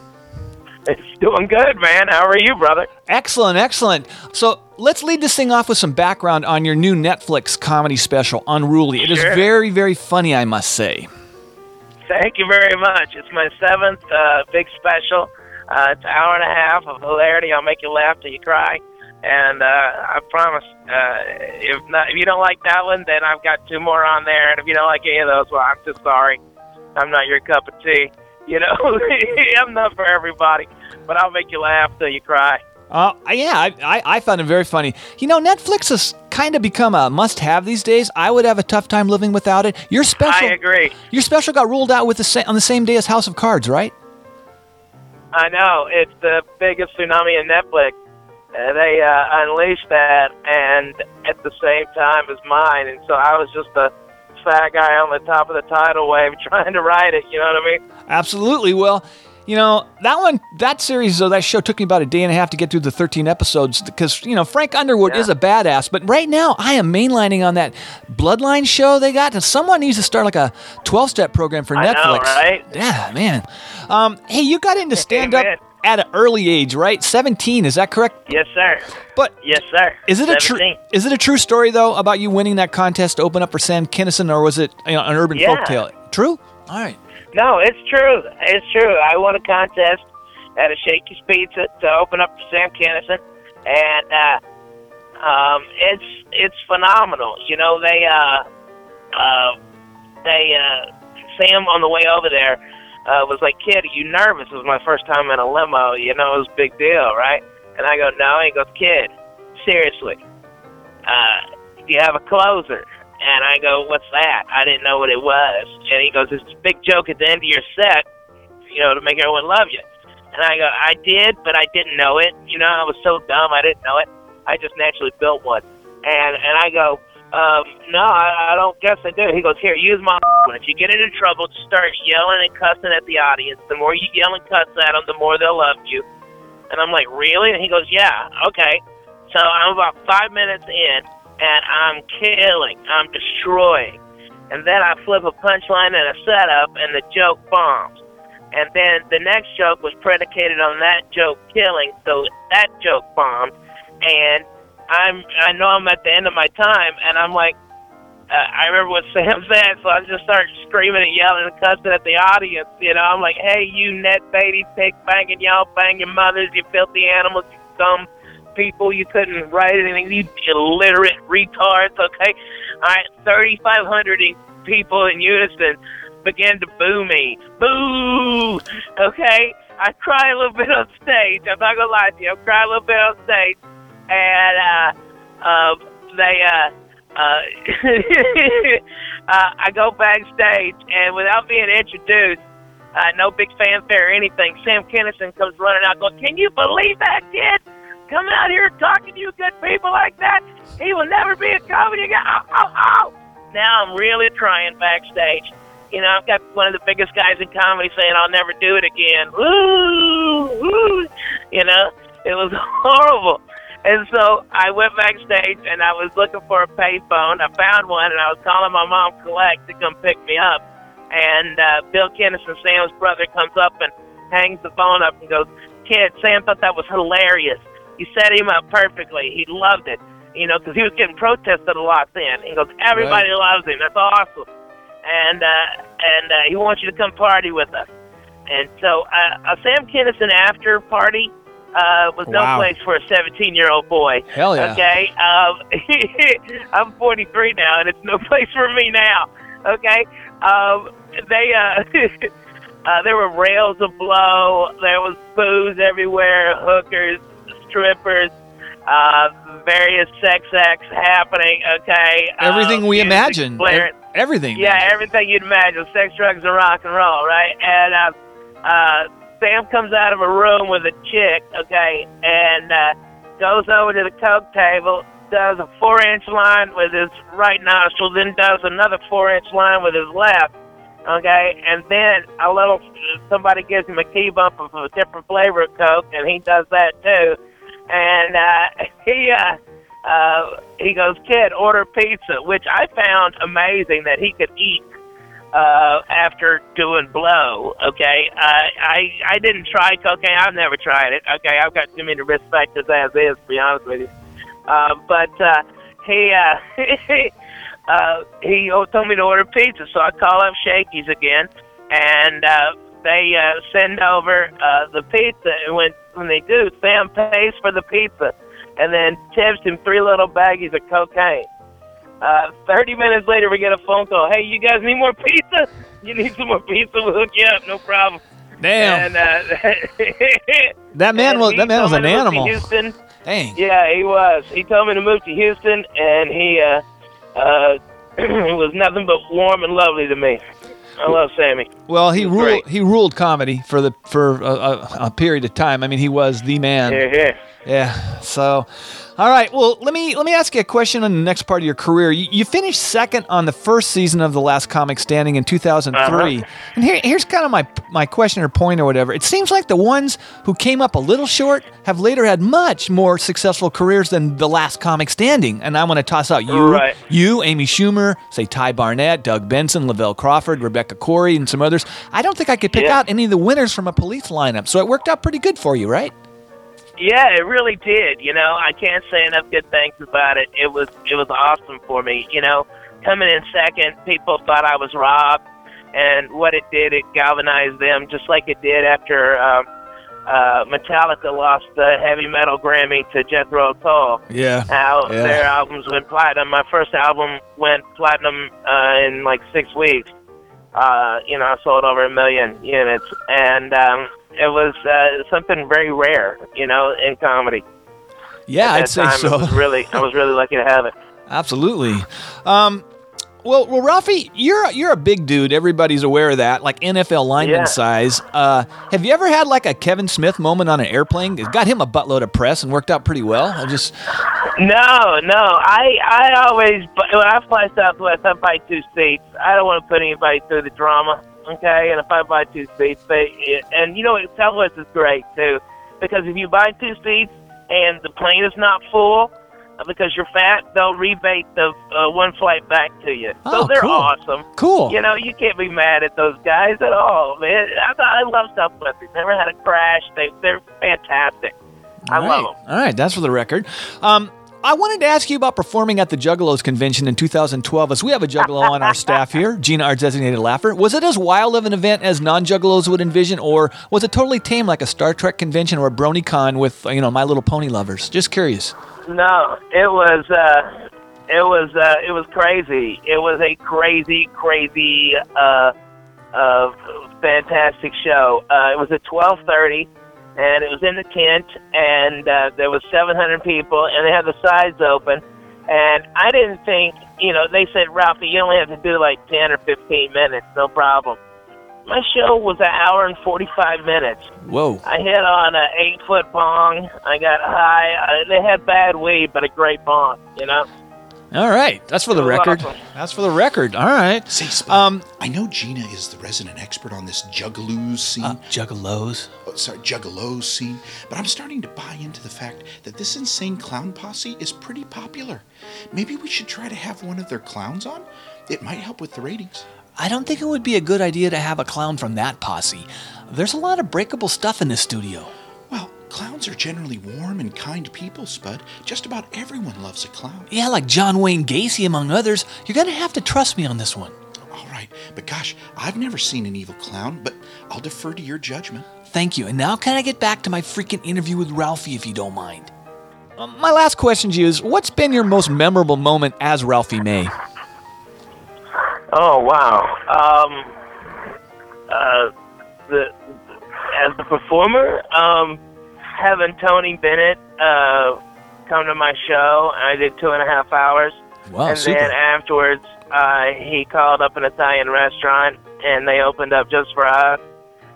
It's doing good, man. How are you, brother? Excellent, excellent. So, let's lead this thing off with some background on your new Netflix comedy special, Unruly. It is Sure. very, very funny, I must say. Thank you very much. It's my seventh uh, big special. Uh, it's an hour and a half of hilarity. I'll make you laugh till you cry. And uh, I promise, uh, if not, if you don't like that one, then I've got two more on there. And if you don't like any of those, well, I'm just sorry. I'm not your cup of tea. You know, *laughs* I'm not for everybody. But I'll make you laugh till you cry. Uh, yeah, I, I, I found it very funny. You know, Netflix has kind of become a must-have these days. I would have a tough time living without it. Your special, I agree. Your special got ruled out with the sa- on the same day as House of Cards, right? I know it's the biggest tsunami in Netflix. They uh, unleashed that, and at the same time as mine, and so I was just a fat guy on the top of the tidal wave *laughs* trying to ride it. You know what I mean? Absolutely. Well, you know that one, that series, though, that show took me about a day and a half to get through the 13 episodes because you know Frank Underwood is a badass. But right now, I am mainlining on that Bloodline show they got, and someone needs to start like a 12-step program for I know, Netflix. right? Yeah, man. Um, hey, you got into stand up at an early age, right? 17, is that correct? Yes, sir. But yes, sir. Is it a true? Is it a true story though about you winning that contest to open up for Sam Kinison, or was it you know, an urban Yeah. folktale? True. All right. No, it's true. It's true. I won a contest at a Shakey's Pizza to open up for Sam Kinison, and uh, um, it's it's phenomenal. You know, they uh, uh, they uh, Sam on the way over there uh, was like, "Kid, are you nervous?" It was my first time in a limo. You know, it was a big deal, right? And I go, "No." He goes, "Kid, seriously, uh, you have a closer?" And I go, "What's that?" I didn't know what it was. And he goes, "It's a big joke at the end of your set, you know, to make everyone love you." And I go, "I did, but I didn't know it. You know, I was so dumb, I didn't know it. I just naturally built one." And and I go, um, "No, I, I don't guess I do." He goes, "Here, use my one. *laughs* If you get into trouble, just start yelling and cussing at the audience. The more you yell and cuss at them, the more they'll love you." And I'm like, "Really?" And he goes, "Yeah, okay." So I'm about five minutes in, and I'm killing, I'm destroying. And then I flip a punchline and a setup, and the joke bombs. And then the next joke was predicated on that joke killing, so that joke bombed. And I'm, I know I'm at the end of my time, and I'm like, uh, I remember what Sam *laughs* said, so I just started screaming and yelling and cussing at the audience. You know, I'm like, hey, you net baity, pig banging, y'all bang your mothers, you filthy animals, you dumb people, you couldn't write anything, you illiterate retards, okay? All right, 3,500 people in unison began to boo me. Boo! Okay? I cry a little bit on stage. I'm not gonna lie to you. I cry a little bit on stage, and uh, uh, they uh, uh, *laughs* uh, I go backstage, and without being introduced, uh, no big fanfare or anything, Sam Kinison comes running out, going, "Can you believe that kid? Coming out here talking to you good people like that? He will never be a comedy guy." Oh, oh, oh. Now I'm really crying backstage. You know, I've got one of the biggest guys in comedy saying, "I'll never do it again." Woo, woo. You know, it was *laughs* horrible. And so I went backstage and I was looking for a payphone. I found one and I was calling my mom collect to come pick me up. And uh, Bill Kinison, Sam's brother, comes up and hangs the phone up and goes, "Kid, Sam thought that was hilarious. You set him up perfectly. He loved it. You know, because he was getting protested a lot then. He goes, everybody loves him. That's awesome. And uh, and uh, he wants you to come party with us. And so uh, a Sam Kinison after party uh, was no Wow. place for a 17 year old boy. Hell yeah. Okay. Um, *laughs* I'm 43 now, and it's no *laughs* place for me now. Okay. Um, they uh, *laughs* uh, there were rails of blow. There was booze everywhere. Hookers, strippers, uh, various sex acts happening. Okay. Everything Uh, we imagine. blaring. Everything. Yeah, everything you'd imagine. Sex, drugs, and rock and roll, right? And uh, uh, Sam comes out of a room with a chick, okay, and uh, goes over to the coke table, does a four-inch line with his right nostril, then does another four-inch line with his left, okay, and then a little somebody gives him a key bump of a different flavor of coke, and he does that too, and uh, *laughs* he uh, uh, he goes, kid, order pizza, which I found amazing that he could eat uh, after doing blow. Okay, I I I didn't try cocaine. I've never tried it. Okay, I've got too many risk factors as is, to be honest with you. Uh, but uh, he uh, *laughs* uh, he told me to order pizza, so I call up Shakey's again, and uh, they uh, send over uh, the pizza. And when when they do, Sam pays for the pizza, and then tips him three little baggies of cocaine. Uh, 30 minutes later, we get a phone call. Hey, you guys need more pizza? You need some more pizza? We'll hook you up. No problem. Damn. And, uh, *laughs* That man and was that man was an me to move to animal. Houston. Dang. Yeah, he was. He told me to move to Houston, and he uh, uh, *clears throat* was nothing but warm and lovely to me. I love Sammy. Well, he He ruled great. he ruled comedy for the for a, a, a period of time. I mean, he was the man. Yeah, yeah. Yeah. So, all right. Well, let me let me ask you a question on the next part of your career. You, you finished second on the first season of The Last Comic Standing in 2003. Uh-huh. And here, here's kind of my my question or point or whatever. It seems like the ones who came up a little short have later had much more successful careers than The Last Comic Standing. And I want to toss out you, Right. you, Amy Schumer, say Ty Barnett, Doug Benson, Lavelle Crawford, Rebecca Corry, and some others. I don't think I could pick Yeah. out any of the winners from a police lineup. So it worked out pretty good for you, right? Yeah, it really did. You know, I can't say enough good things about it. It was it was awesome for me. You know, coming in second, people thought I was robbed, and what it did, it galvanized them, just like it did after um, uh, Metallica lost the heavy metal Grammy to Jethro Tull. Yeah. How Yeah. their albums went platinum. My first album went platinum uh, in like six weeks. Uh, you know, I sold over a million units, and um, it was uh, something very rare, you know, in comedy. Yeah, I'd say so. It was really, I was really lucky to have it. Absolutely. Um, well, well, Ralphie, you're you're a big dude. Everybody's aware of that, like NFL lineman Yeah. size. Uh, have you ever had like a Kevin Smith moment on an airplane? It got him a buttload of press and worked out pretty well. I just No, no. I I always when I fly Southwest, I buy two seats. I don't want to put anybody through the drama. Okay, and if I buy two seats, they and you know Southwest is great too, because if you buy two seats and the plane is not full because you're fat, they'll rebate the uh, one flight back to you. Oh, so they're cool. awesome. Cool. You know, you can't be mad at those guys at all, man. I, I love Southwest. They've never had a crash. They they're fantastic. I All love right. them. All right, that's for the record. Um, I wanted to ask you about performing at the Juggalos convention in 2012, as we have a Juggalo on our staff here, *laughs* Gina, our designated laugher. Was it as wild of an event as non-Juggalos would envision, or was it totally tame like a Star Trek convention or a BronyCon with, you know, My Little Pony lovers? Just curious. No, it was uh it was uh it was crazy. It was a crazy, crazy uh uh fantastic show. Uh it was at twelve thirty and it was in the tent and uh there was seven hundred people and they had the sides open and I didn't think you know, they said, Ralphie, you only have to do like ten or fifteen minutes, no problem. My show was an hour and forty five minutes. Whoa. I hit on an eight foot bong. I got high. Uh, they had bad weed, but a great bong. You know. All right, that's for the record. awesome. That's for the record. All right. Say, Spud, Um, I know Gina is the resident expert on this Juggaloos scene. Uh, Juggalos. Oh, sorry, Juggalos scene. But I'm starting to buy into the fact that this insane clown posse is pretty popular. Maybe we should try to have one of their clowns on. It might help with the ratings. I don't think it would be a good idea to have a clown from that posse. There's a lot of breakable stuff in this studio. Well, clowns are generally warm and kind people, Spud. Just about everyone loves a clown. Yeah, like John Wayne Gacy, among others. You're going to have to trust me on this one. All right, but gosh, I've never seen an evil clown, but I'll defer to your judgment. Thank you. And now, can I get back to my freaking interview with Ralphie, if you don't mind? Um, my last question to you is What's been your most memorable moment as Ralphie May? Oh wow. Um. Uh. The as the performer, um, having Tony Bennett uh come to my show, I did two and a half hours. Wow, and super. then afterwards, uh, he called up an Italian restaurant, and they opened up just for us.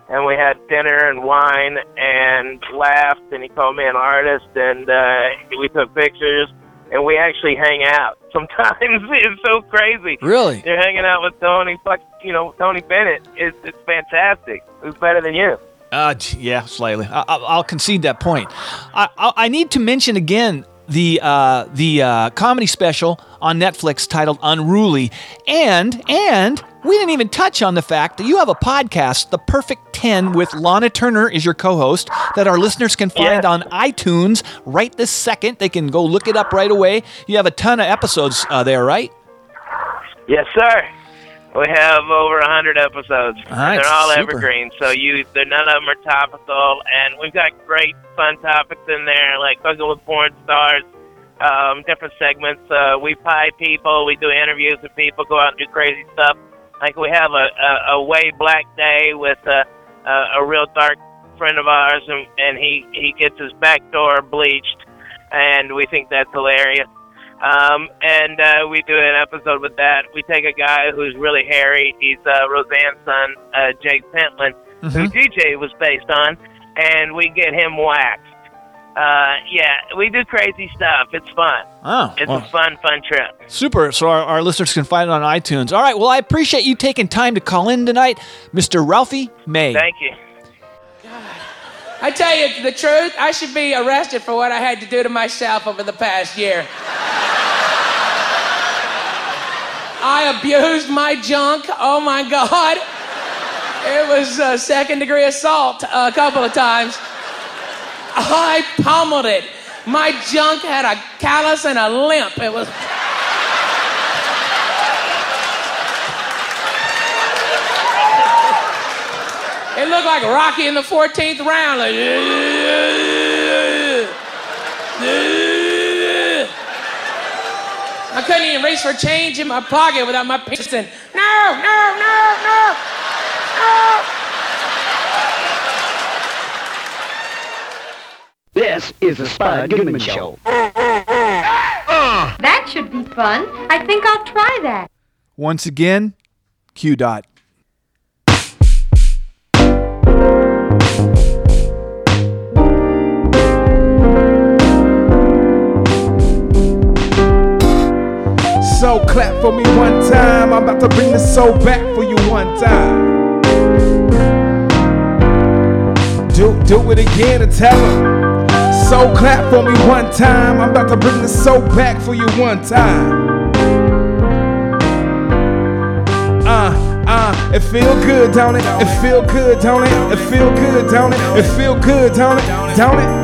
And we had dinner and wine and laughed, and he called me an artist, and uh, we took pictures, and we actually hang out. Sometimes *laughs* it's so crazy. Really? You're hanging out with Tony, fuck, you know, Tony Bennett. It's it's fantastic. Who's better than you? Uh, yeah, slightly. I- I- I'll concede that point. I-, I I need to mention again the uh, the uh, comedy special on Netflix titled Unruly, and and we didn't even touch on the fact that you have a podcast, The Perfect Ten, with Lahna Turner is your co-host, that our listeners can find on iTunes right this second. They can go look it up right away. You have a ton of episodes uh, there, right? Yes, sir. We have over a hundred episodes. All right, they're all super. evergreen, so you they're none of them are topical, and we've got great fun topics in there, like cooking with porn stars, um, different segments. Uh, we pie people, we do interviews with people, go out and do crazy stuff. Like we have a a, a way black day with a, a a real dark friend of ours, and and he he gets his back door bleached, and we think that's hilarious. Um, and uh, we do an episode with that. We take a guy who's really hairy. He's uh, Roseanne's son, uh, Jake Pentland, who DJ was based on, and we get him waxed. Uh, yeah, we do crazy stuff. It's fun. Oh, It's well. a fun, fun trip. Super. So our, our listeners can find it on iTunes. All right. Well, I appreciate you taking time to call in tonight, Mr. Ralphie May. Thank you. I tell you the truth, I should be arrested for what I had to do to myself over the past year. I abused my junk. Oh my God. It was uh, second degree assault a couple of times. I pummeled it. My junk had a callus and a limp. It was. It looked like Rocky in the 14th round. Like, I couldn't even reach for change in my pocket without my penis in. No, no, no, no, no. This is the Spud Goodman Show. That should be fun. I think I'll try that. Once again, Q dot. So clap for me one time. I'm about to bring the soul back for you one time. Do do it again and tell 'em. So clap for me one time. I'm about to bring the soul back for you one time. Uh, uh, it feel good, don't it? It feel good, don't it? It feel good, don't it? It feel good, don't it? Don't it?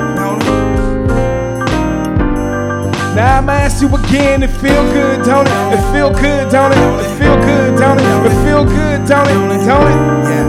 Now I'ma ask you again, it feel good, don't it? It feel good, don't it? It feel good, don't it? It feel good, don't it? Don't it? Yeah.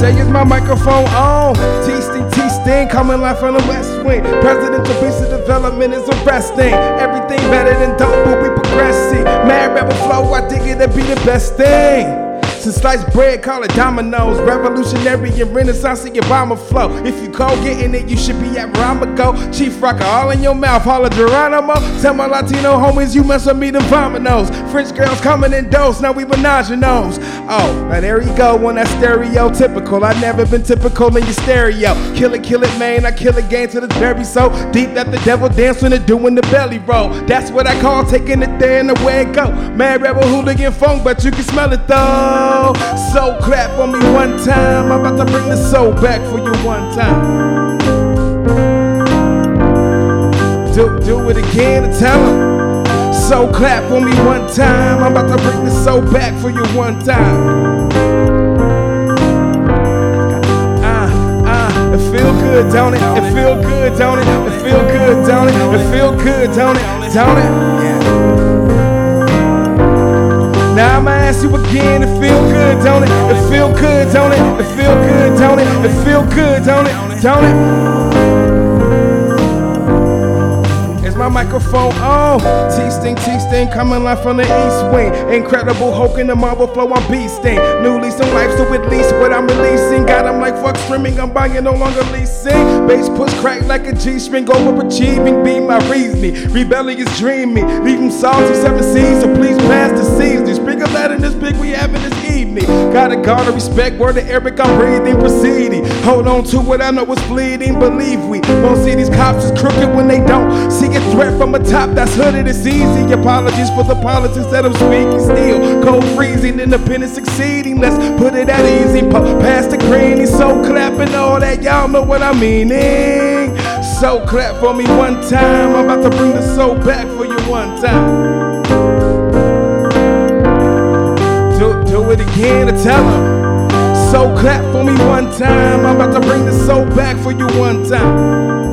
Say is my microphone on? T-Sting, T-Sting, coming live from the West Wing. Presidential piece of development is arresting. Everything better than dope, but we progressing. Mad rebel flow, I dig it, it be the best thing. Since sliced bread, call it dominoes. Revolutionary and renaissance your bomber flow. If you go getting it, you should be at where go. Chief Rocker, all in your mouth, holla Geronimo. Tell my Latino homies you mess with me, them vominos. French girls coming in dose, now we menage your nose. Oh, now there you go, one that stereotypical. I never been typical in your stereo. Kill it, kill it, man. I kill it, game to the very so deep that the devil dancing and doing the belly roll. That's what I call taking it there and the way it go. Mad rebel hooligan funk, but you can smell it though. So clap for me one time. I'm about to bring the soul back for you one time. Do, do it again and tell tell 'em. So clap for me one time. I'm about to bring the soul back for you one time. Uh, uh, it feel good, don't it? It feel good, don't it? It feel good, don't it? It feel good, don't it? Don't it? Now I'ma ask you again, it feel good, don't it? It feel good, don't it? It feel good, don't it? It feel good, don't it? Don't it? My microphone on? T-Sting, T-Sting, coming live from the East Wing. Incredible Hulk in the marble flow, I'm beasting. New lease on life, so at least what I'm releasing. Got 'em like fuck streaming, I'm buying, no longer leasing. Bass push crack like a G-string, overachieving, be my reasoning. Rebellious dreaming, leave 'em salty, seven seas, so please pass the seasoning. That in this big we having this evening. Gotta garner respect, word to Eric, I'm breathing, proceeding. Hold on to what I know is fleeting, believe we. Won't see these cops is crooked when they don't. See a threat from a top that's hooded, it's easy. Apologies for the politics that I'm speaking still. Cold freezing, independent succeeding. Let's put it at easy. Pa- Past the granny, so clapping all that, y'all know what I'm meaning. So clap for me one time. I'm about to bring the soul back for you one time. Do, do it again and tell 'em. So clap for me one time. I'm about to bring the soul back for you one time.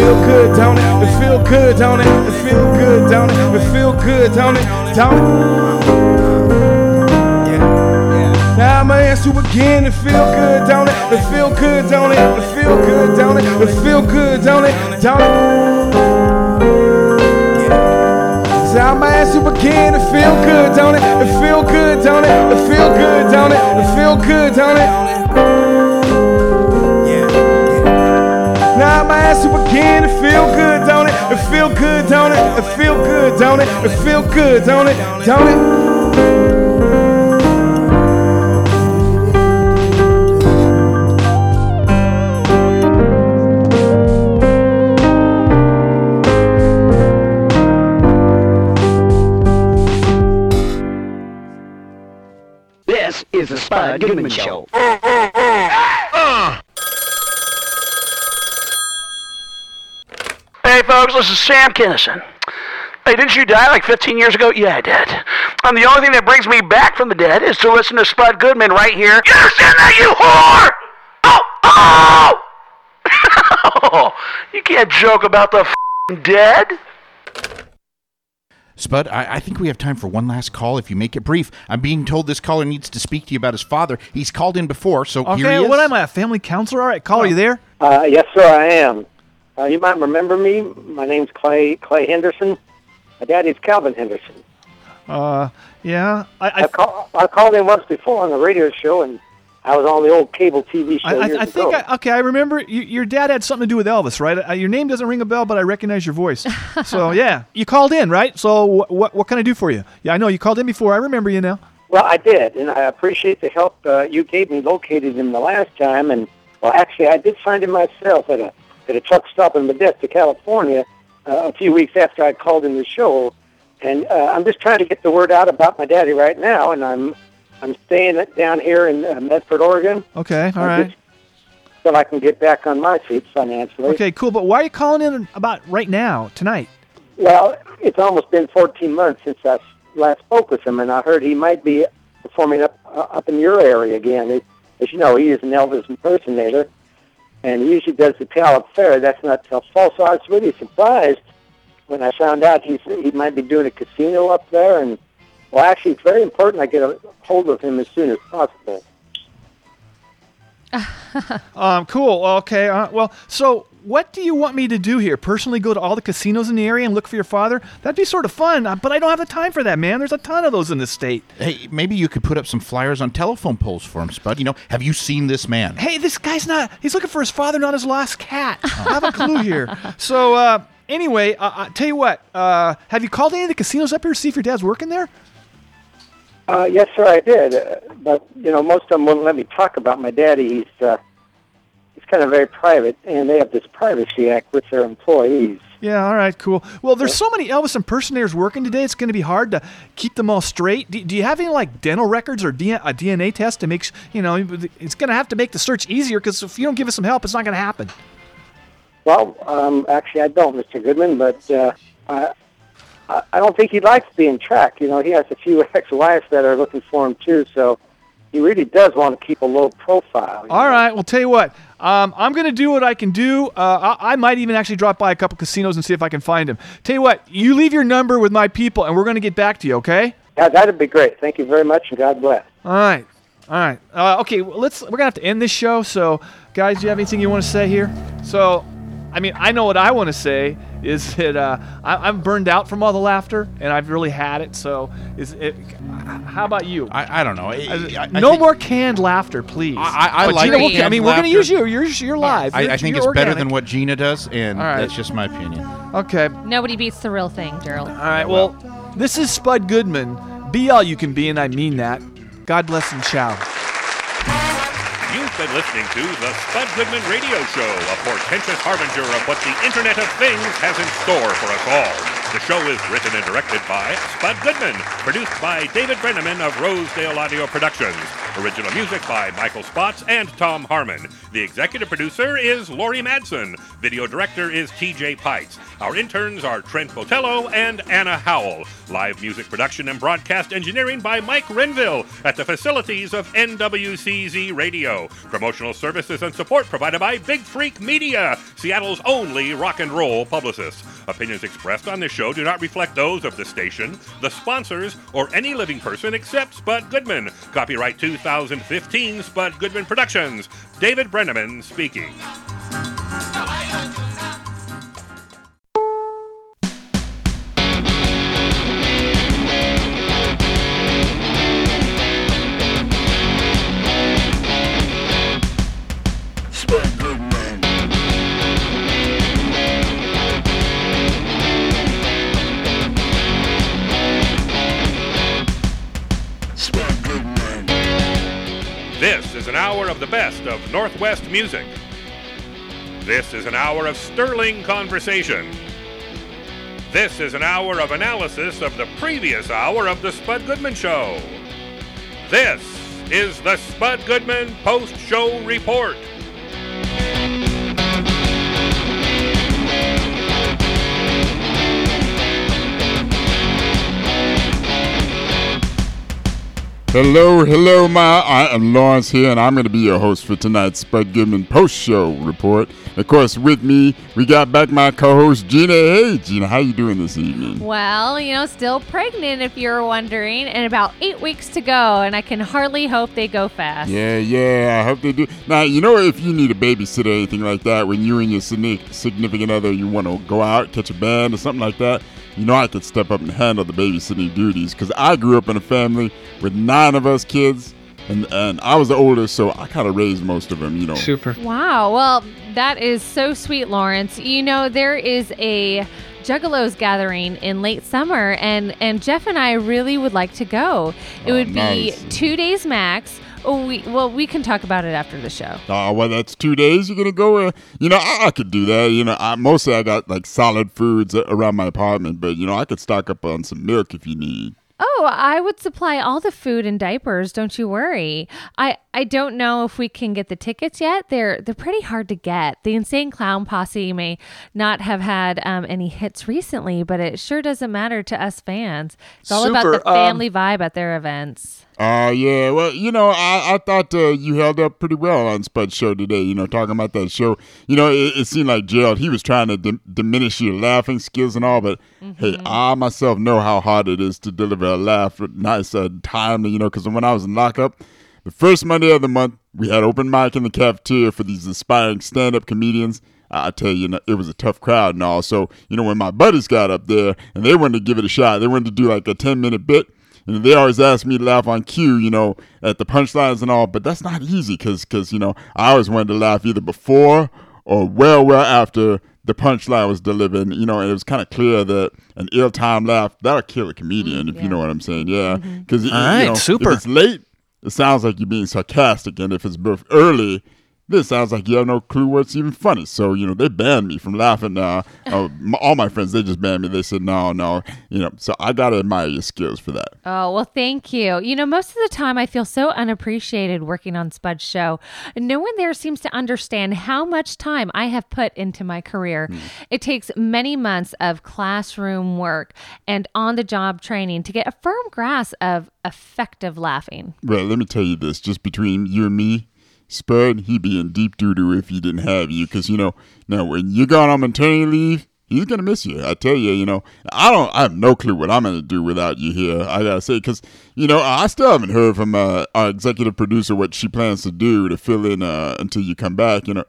Feel good, don't it? It feel good, don't it? It feel good, don't it? It feel good, don't it? Don't it? Now I'ma ask you again, it feel good, don't it? It feel good, don't it? It feel good, don't it? It feel good, don't it? Don't it? So I'ma ask you again, it feel good, don't it? It feel good, don't it? It feel good, don't it? It feel good, don't it? I'ma ask you again, it feel good, don't it? It feel good, don't it? It feel good, don't it? It feel good, don't it? Don't it? This is the Spud Goodman Show. Hey, folks, this is Sam Kinison. Hey, didn't you die like 15 years ago? Yeah, I did. And the only thing that brings me back from the dead is to listen to Spud Goodman right here. You understand that, you whore? Oh, oh! *laughs* you can't joke about the f***ing dead. Spud, I, I think we have time for one last call if you make it brief. I'm being told this caller needs to speak to you about his father. He's called in before, so here he Okay, is. what am I, a family counselor? All right, caller, are you there? Uh, yes, sir, I am. Uh, you might remember me. My name's Clay Clay Henderson. My daddy's Calvin Henderson. Uh, yeah. I, I, call, I called in once before on the radio show, and I was on the old cable TV show I, I, years I think ago. I, okay. I remember you, your dad had something to do with Elvis, right? Uh, your name doesn't ring a bell, but I recognize your voice. *laughs* so yeah, you called in, right? So wh- what what can I do for you? Yeah, I know you called in before. I remember you now. Well, I did, and I appreciate the help uh, you gave me locating him the last time. And well, actually, I did find him myself at a at a truck stop in Modesto, California, uh, a few weeks after I called in the show. And uh, I'm just trying to get the word out about my daddy right now, and I'm I'm staying down here in uh, Medford, Oregon, Okay, all I right. so I can get back on my feet financially. Okay, cool. But why are you calling in about right now, tonight? Well, it's almost been 14 months since I last spoke with him, and I heard he might be performing up uh, up in your area again. As you know, he is an Elvis impersonator, and he usually does the Talent Fair. That's not till fall, so I was really surprised when I found out he's, he might be doing a casino up there. And well, actually, it's very important I get a hold of him as soon as possible. *laughs* Um, cool. Okay. Uh, well, so what do you want me to do here? Personally, go to all the casinos in the area and look for your father? That'd be sort of fun, uh, but I don't have the time for that, man. There's a ton of those in this state. Hey, maybe you could put up some flyers on telephone poles for him, Spud. You know, have you seen this man? Hey, this guy's not. He's looking for his father, not his lost cat. *laughs* I have a clue here. So, uh, anyway, uh, uh, tell you what. Uh, have you called any of the casinos up here to see if your dad's working there? Uh, yes, sir, I did. Uh, but you know, most of them wouldn't let me talk about my daddy. He's uh, he's kind of very private, and they have this privacy act with their employees. Yeah, all right, cool. Well, there's so many Elvis impersonators working today, it's going to be hard to keep them all straight. Do, do you have any, like, dental records or a DNA test to make, you know, it's going to have to make the search easier because if you don't give us some help, it's not going to happen. Well, um, actually, I don't, Mr. Goodman, but uh, I, I I don't think he likes being tracked. You know, he has a few *laughs* ex-wives that are looking for him too, so he really does want to keep a low profile. All right, well, tell you what, um, I'm going to do what I can do. Uh, I, I might even actually drop by a couple casinos and see if I can find him. Tell you what, you leave your number with my people, and we're going to get back to you, okay? Yeah, that'd be great. Thank you very much, and God bless. All right. All right. Uh, okay. well, Let's. We're gonna have to end this show. So, guys, do you have anything you want to say here? So, I mean, I know what I want to say *laughs* is that uh, I, I'm burned out from all the laughter, and I've really had it. So, is it? How about you? I, I don't know. I, I no more canned laughter, please. I, I But like Gina, we'll- I mean, we're gonna use you. You're you're live. I, You're- I think you're it's better than what Gina does, and All right. that's just my opinion. Okay. Nobody beats the real thing, Gerald. All right. Well, this is Spud Goodman. Be all you can be, and I mean that. God bless and ciao. You've been listening to the Spud Goodman Radio Show, a portentous harbinger of what the Internet of Things has in store for us all. The show is written and directed by Spud Goodman, produced by David Brenneman of Rosedale Audio Productions. Original music by Michael Spots and Tom Harmon. The executive producer is Laurie Madsen. Video director is TJ Pites. Our interns are Trent Botello and Anna Howell. Live music production and broadcast engineering by Mike Renville at the facilities of NWCZ Radio. Promotional services and support provided by Big Freak Media, Seattle's only rock and roll publicist. Opinions expressed on this show do not reflect those of the station, the sponsors, or any living person except Spud Goodman. Copyright 2015 Spud Goodman Productions. David Brenneman speaking. Of Northwest music. This is an hour of sterling conversation. This is an hour of analysis of the previous hour of The Spud Goodman Show. This is the Spud Goodman Post Show Report. Hello, hello, my. I am Lawrence here, and I'm going to be your host for tonight's Spud Goodman post show report. Of course, with me, we got back my co-host Gina. Hey, Gina, how you doing this evening? Well, you know, still pregnant if you're wondering, and about eight weeks to go, and I can hardly hope they go fast. Yeah, yeah, I hope they do. Now, you know, if you need a babysitter or anything like that, when you and your significant other, you want to go out, catch a band or something like that, you know, I could step up and handle the babysitting duties because I grew up in a family with nine of us kids, and and I was the oldest, so I kind of raised most of them. You know, super. Wow. Well, that is so sweet, Lawrence. You know, there is a Juggalos gathering in late summer, and and Jeff and I really would like to go. It Oh, would be two days max. Oh, we well, we can talk about it after the show. Oh, well, that's two days. You're gonna go. Uh, you know, I, I could do that. You know, I, mostly I got like solid foods around my apartment, but you know, I could stock up on some milk if you need. Oh, I would supply all the food and diapers. Don't you worry. I I don't know if we can get the tickets yet. They're they're pretty hard to get. The Insane Clown Posse may not have had um, any hits recently, but it sure doesn't matter to us fans. It's all about Super, the um, family vibe at their events. Uh, yeah. Well, you know, I, I thought uh, you held up pretty well on Spud's show today. You know, talking about that show. You know, it, it seemed like Gerald he was trying to dim- diminish your laughing skills and all, but hey, I myself know how hard it is to deliver a laugh, nice, uh, timely. You know, because when I was in lockup, the first Monday of the month, we had open mic in the cafeteria for these aspiring stand-up comedians. I tell you, you it was a tough crowd and all. So, you know, when my buddies got up there and they wanted to give it a shot, they wanted to do like a 10 minute bit. And they always ask me to laugh on cue, you know, at the punchlines and all, but that's not easy because, cause, you know, I always wanted to laugh either before or well, well after the punchline was delivered. You know, and it was kind of clear that an ill-timed laugh, that'll kill a comedian, if you know what I'm saying. Yeah. Mm-hmm. Because, All right, super. if it's late, it sounds like you're being sarcastic. And if it's both early, this sounds like you have no clue what's even funny. So, you know, they banned me from laughing now. Uh, all my friends, they just banned me. They said, no, no. You know, so I got to admire your skills for that. Oh, well, thank you. You know, most of the time I feel so unappreciated working on Spud's show. No one there seems to understand how much time I have put into my career. It takes many months of classroom work and on the job training to get a firm grasp of effective laughing. Well, let me tell you this just between you and me, Spud, he'd be in deep doo doo if he didn't have you. Because, you know, now when you're gone on maternity leave, he's going to miss you. I tell you, you know, I don't, I have no clue what I'm going to do without you here. I got to say, because, you know, I still haven't heard from uh, our executive producer what she plans to do to fill in uh, until you come back. You know,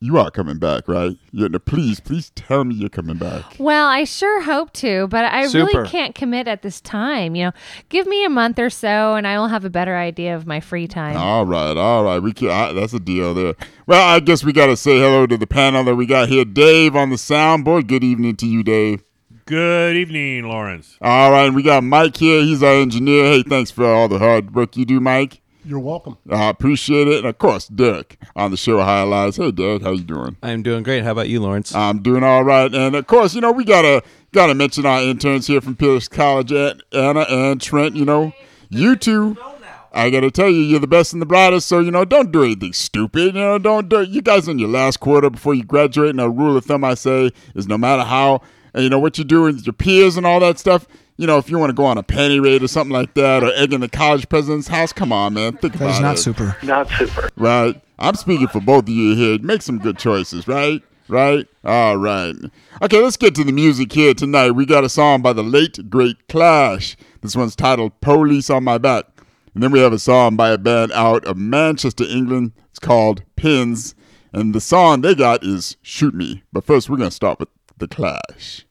you are coming back, right? You know, please, please tell me you're coming back. Well, I sure hope to, but I Super. really can't commit at this time. You know, give me a month or so and I will have a better idea of my free time. All right, all right. We can, I, that's a deal there. Well, I guess we got to say hello to the panel that we got here. Dave on the soundboard. Good evening to you, Dave. Good evening, Lawrence. All right, we got Mike here. He's our engineer. Hey, thanks for all the hard work you do, Mike. You're welcome. I appreciate it. And of course, Derek on the show highlights. Hey, Derek, how you doing? I'm doing great. How about you, Lawrence? I'm doing all right. And of course, you know, we gotta gotta mention our interns here from Pierce College, Aunt Anna and Trent. You know, you two. I gotta tell you, you're the best and the brightest. So you know, don't do anything stupid. You know, don't do. You guys in your last quarter before you graduate. And a rule of thumb I say is, no matter how, and you know what you do with your peers and all that stuff. You know, if you want to go on a panty raid or something like that, or egging the college president's house, come on, man, think about That is it. not super. Not super. Right. I'm speaking for both of you here. Make some good choices, right? Right? All right. Okay, let's get to the music here tonight. We got a song by the late, great Clash. This one's titled Police on My Back. And then we have a song by a band out of Manchester, England. It's called Pins. And the song they got is Shoot Me. But first, we're going to start with The Clash.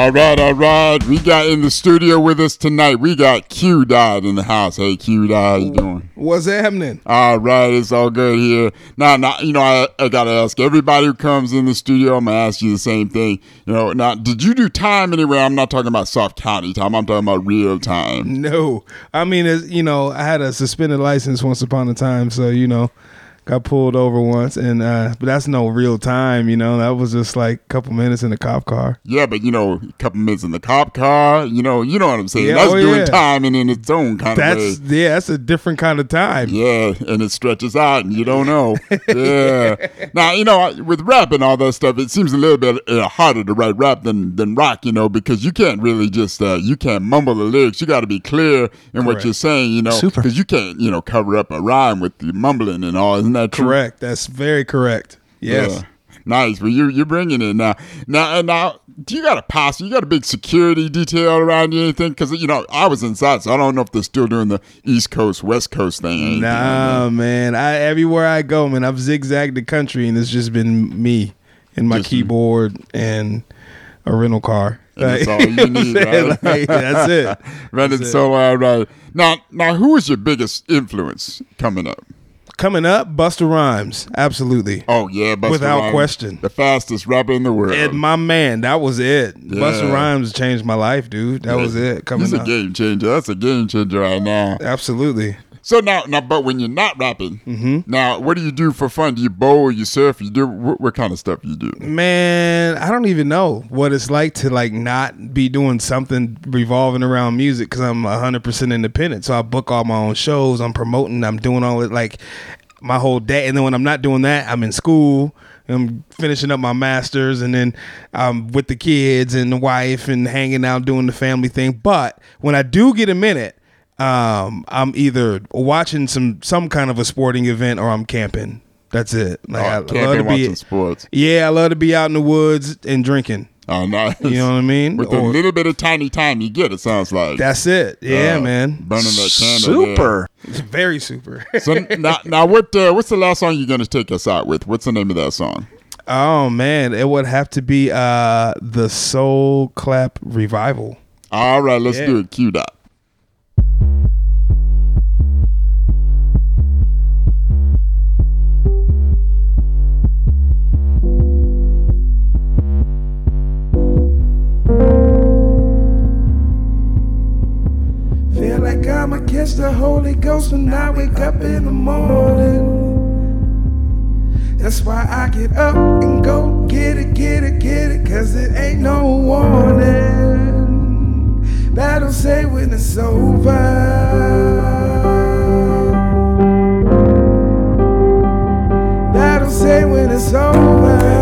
All right, all right. We got in the studio with us tonight. We got Q Dot in the house. Hey, Q Dot, how you doing? What's happening? All right, it's all good here. Now, now, you know, I, I gotta ask everybody who comes in the studio. I'm gonna ask you the same thing. You know, now, did you do time anywhere? I'm not talking about soft county time. I'm talking about real time. No, I mean, it's, you know, I had a suspended license once upon a time, so you know, got pulled over once, and uh, but that's no real time. You know, that was just like a couple minutes in the cop car. Yeah, but you know, a couple minutes in the cop car. You know, you know what I'm saying. Yeah, that's oh, doing yeah. time and in its own kind That's of way. yeah, that's a different kind of time. Yeah, and it stretches out, and you don't know. *laughs* yeah. Now you know, with rap and all that stuff, it seems a little bit uh, harder to write rap than than rock. You know, because you can't really just uh, you can't mumble the lyrics. You got to be clear in what you're saying. You know, because you can't you know cover up a rhyme with the mumbling and all. Isn't that true? Correct. That's very correct. Yes. Yeah. Nice. but you you're bringing it now. Now and now, do you got a posse? You got a big security detail around you? Anything? Because you know I was inside, so I don't know if they're still doing the East Coast West Coast thing. or anything like. Nah, man. I everywhere I go, man, I've zigzagged the country, and it's just been me and my Just you. keyboard and a rental car. And that's all you know you what I'm need, right? Like, that's it. *laughs* That's it. solo, all right. Now, now, who is your biggest influence coming up? Coming up, Busta Rhymes, absolutely. Oh yeah, Busta without Rhymes, question. the fastest rapper in the world. And my man, that was it. Busta Rhymes changed my life, dude. That Yeah. was it. Coming He's a up, game changer. That's a game changer right now. absolutely. So now, now, but when you're not rapping, Mm-hmm. now, what do you do for fun? Do you bowl? You surf? You do what, what kind of stuff you do? Man, I don't even know what it's like to like not be doing something revolving around music because I'm 100% independent. So I book all my own shows. I'm promoting. I'm doing all it like my whole day. And then when I'm not doing that, I'm in school. I'm finishing up my masters and then I'm with the kids and the wife and hanging out doing the family thing. But when I do get a minute, um, I'm either watching some some kind of a sporting event or I'm camping. That's it. Like Oh, I, I love camping, to be watching sports. yeah, I love to be out in the woods and drinking. Oh, nice. You know what I mean? With the Or- little bit of tiny time you get, it sounds like That's it. Yeah, Uh, man. burning that candle there. Super. It's very super. *laughs* so now, now what? Uh, what's the last song you're gonna take us out with? What's the name of that song? oh man, it would have to be uh the Soul Clap Revival. All right, let's Yeah. do it. Q Dot. Catch the Holy Ghost when I wake up in the morning. That's why I get up and go get it, get it, get it, cause it ain't no warning. That'll say when it's over. That'll say when it's over.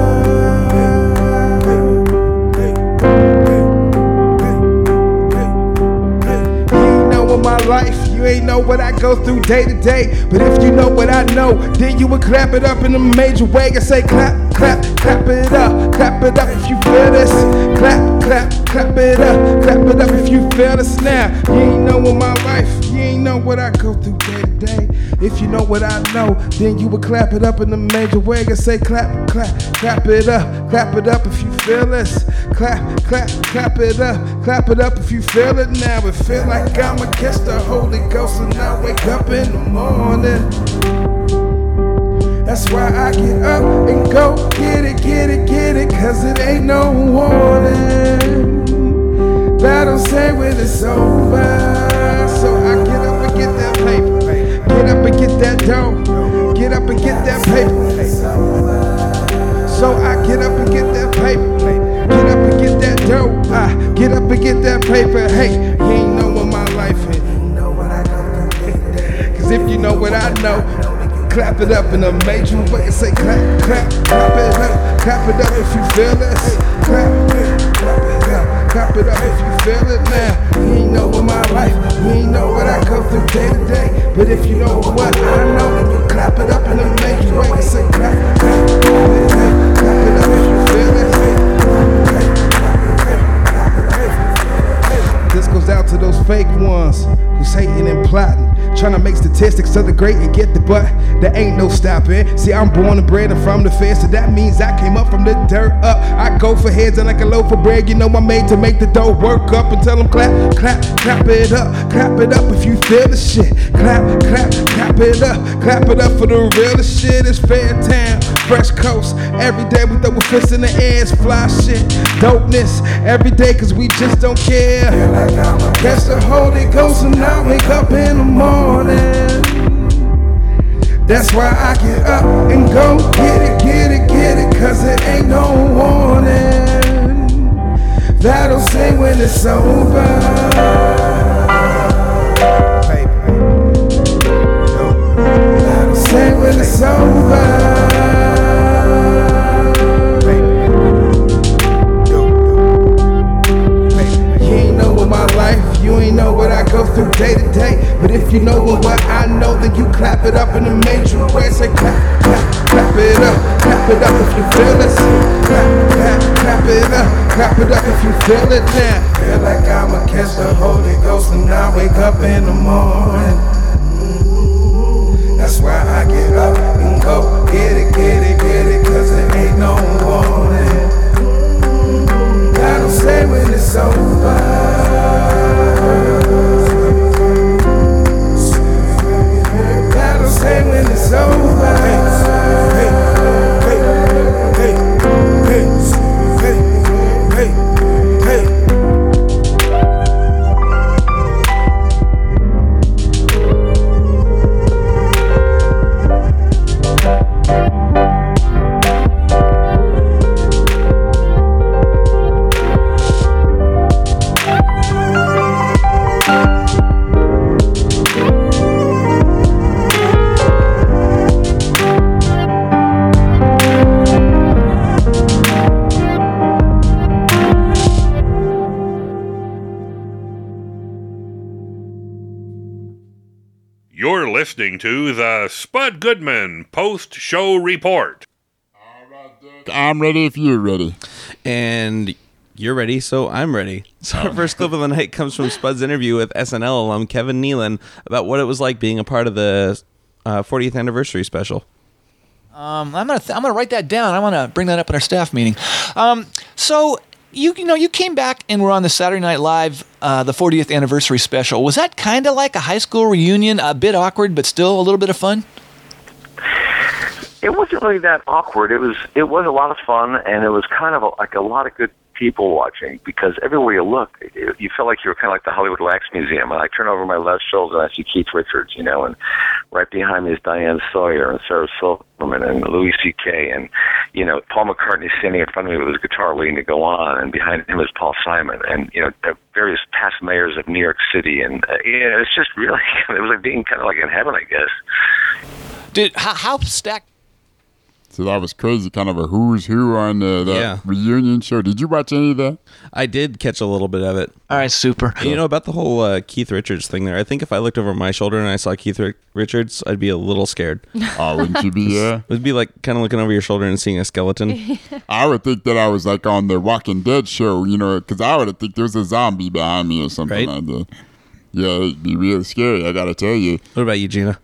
My life, you ain't know what I go through day to day. But if you know what I know, then you would clap it up in a major way and say clap, clap, clap it up, clap it up if you feel this. Clap, clap, clap it up, clap it up if you feel this now. You ain't know in my life, know what I go through day to day. If you know what I know, then you would clap it up in a major way and say clap, clap, clap it up, clap it up if you feel this. Clap, clap, clap it up, clap it up if you feel it now. It feel like I'ma catch the Holy Ghost and I wake up in the morning. That's why I get up and go get it, get it, get it, cause it ain't no warning. That'll say when it's over. Paper. Get up and get that dough. Get up and get that paper. So I get up and get that paper. Get up and get that dough. I get up and get that paper. Hey, you ain't know what my life is. Cause if you know what I know, clap it up in a major way say clap, clap, clap it up, clap it up if you feel this. Clap, clap it up if you feel it now. You ain't know what my life, you ain't know what I go through day to day. But if you know what I know, then you clap it up in a Trying to make statistics of the great and get the butt. There ain't no stopping. See, I'm born and bred and from the fence, so that means I came up from the dirt up. I go for heads and like a loaf of bread. You know I'm made to make the dough work up and tell them clap, clap, clap it up, clap it up if you feel the shit. Clap, clap, clap it up, clap it up for the realest shit. It's fair town, fresh coast. Every day we throw a fist in the air, it's fly shit. Dopeness every day, cause we just don't care. Catch the Holy Ghost and I wake up in the morning. That's why I get up and go get it, get it, get it, cause it ain't no warning. That'll say when it's over. That'll say when it's over. Go through day to day. But if you know what I know, then you clap it up in a major way. Say clap, clap, clap it up, clap it up if you feel it. Clap, clap, clap it up, clap it up if you feel it now. Feel like I'ma catch the Holy Ghost and I wake up in the morning. That's why I get up and go get it, get it, get it, cause it ain't no warning. That'll say when it's over. Over. Listening to the Spud Goodman Post Show Report. I'm ready if you're ready. And you're ready, so I'm ready. *laughs* So our first clip of the night comes from Spud's interview with SNL alum Kevin Nealon about what it was like being a part of the uh, 40th anniversary special. Um, I'm gonna th- I'm gonna write that down. I want to bring that up in our staff meeting. Um, so you you know you came back and were on the Saturday Night Live uh, the 40th anniversary special. Was that kind of like a high school reunion? A bit awkward, but still a little bit of fun. it wasn't really that awkward. It was it was a lot of fun, and it was kind of a, like a lot of good people watching because everywhere you look, it, you felt like you were kind of like the Hollywood Wax Museum. And I turn over my left shoulder and I see Keith Richards, you know, and right behind me is Diane Sawyer and Sarah Silverman and Louis C.K. and you know Paul McCartney standing in front of me with his guitar waiting to go on, and behind him is Paul Simon and you know various past mayors of New York City, and uh, yeah, it's just really *laughs* it was like being kind of like in heaven, I guess. Did how, how stacked? So that was crazy, kind of a who's who on uh, that Yeah. reunion show. Did you watch any of that? I did catch a little bit of it. All right, super. You know about the whole uh, Keith Richards thing there. I think if I looked over my shoulder and I saw Keith Ri- Richards, I'd be a little scared. *laughs* Oh, wouldn't you be? *laughs* Yeah. It'd be like kind of looking over your shoulder and seeing a skeleton. *laughs* I would think that I was like on the Walking Dead show, you know, because I would think there was a zombie behind me or something like that. Yeah, it'd be real scary. I gotta tell you. What about you, Gina?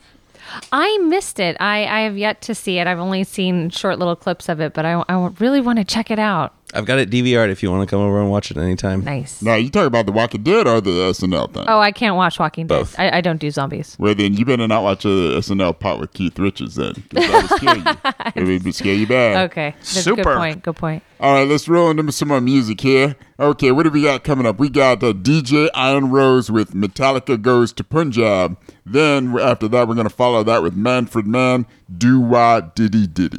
I missed it. I, I have yet to see it. I've only seen short little clips of it, but I, I really want to check it out. I've got it DVR'd if you want to come over and watch it anytime. Nice. Now you talk about the Walking Dead or the SNL thing? Oh, I can't watch Walking Dead. Both. I, I don't do zombies. Well, then you better not watch the SNL part with Keith Richards then, 'cause that would scare you. *laughs* It would be scare you bad. Okay. That's a Good point. Good point. All right, let's roll into some more music here. Okay, what do we got coming up? We got uh, DJ Iron Rose with Metallica Goes to Punjab. Then after that, we're going to follow that with Manfred Mann, Do Wah Diddy Diddy.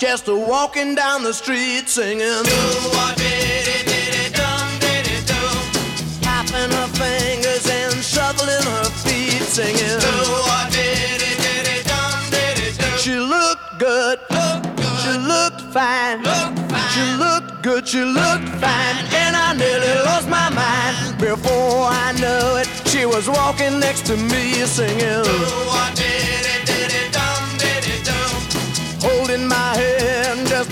Just a walking down the street singing. Tapping her fingers and shuffling her feet singing. She looked good. She looked fine. She looked good. She looked fine. And I nearly lost my mind. Before I knew it, she was walking next to me singing. Holding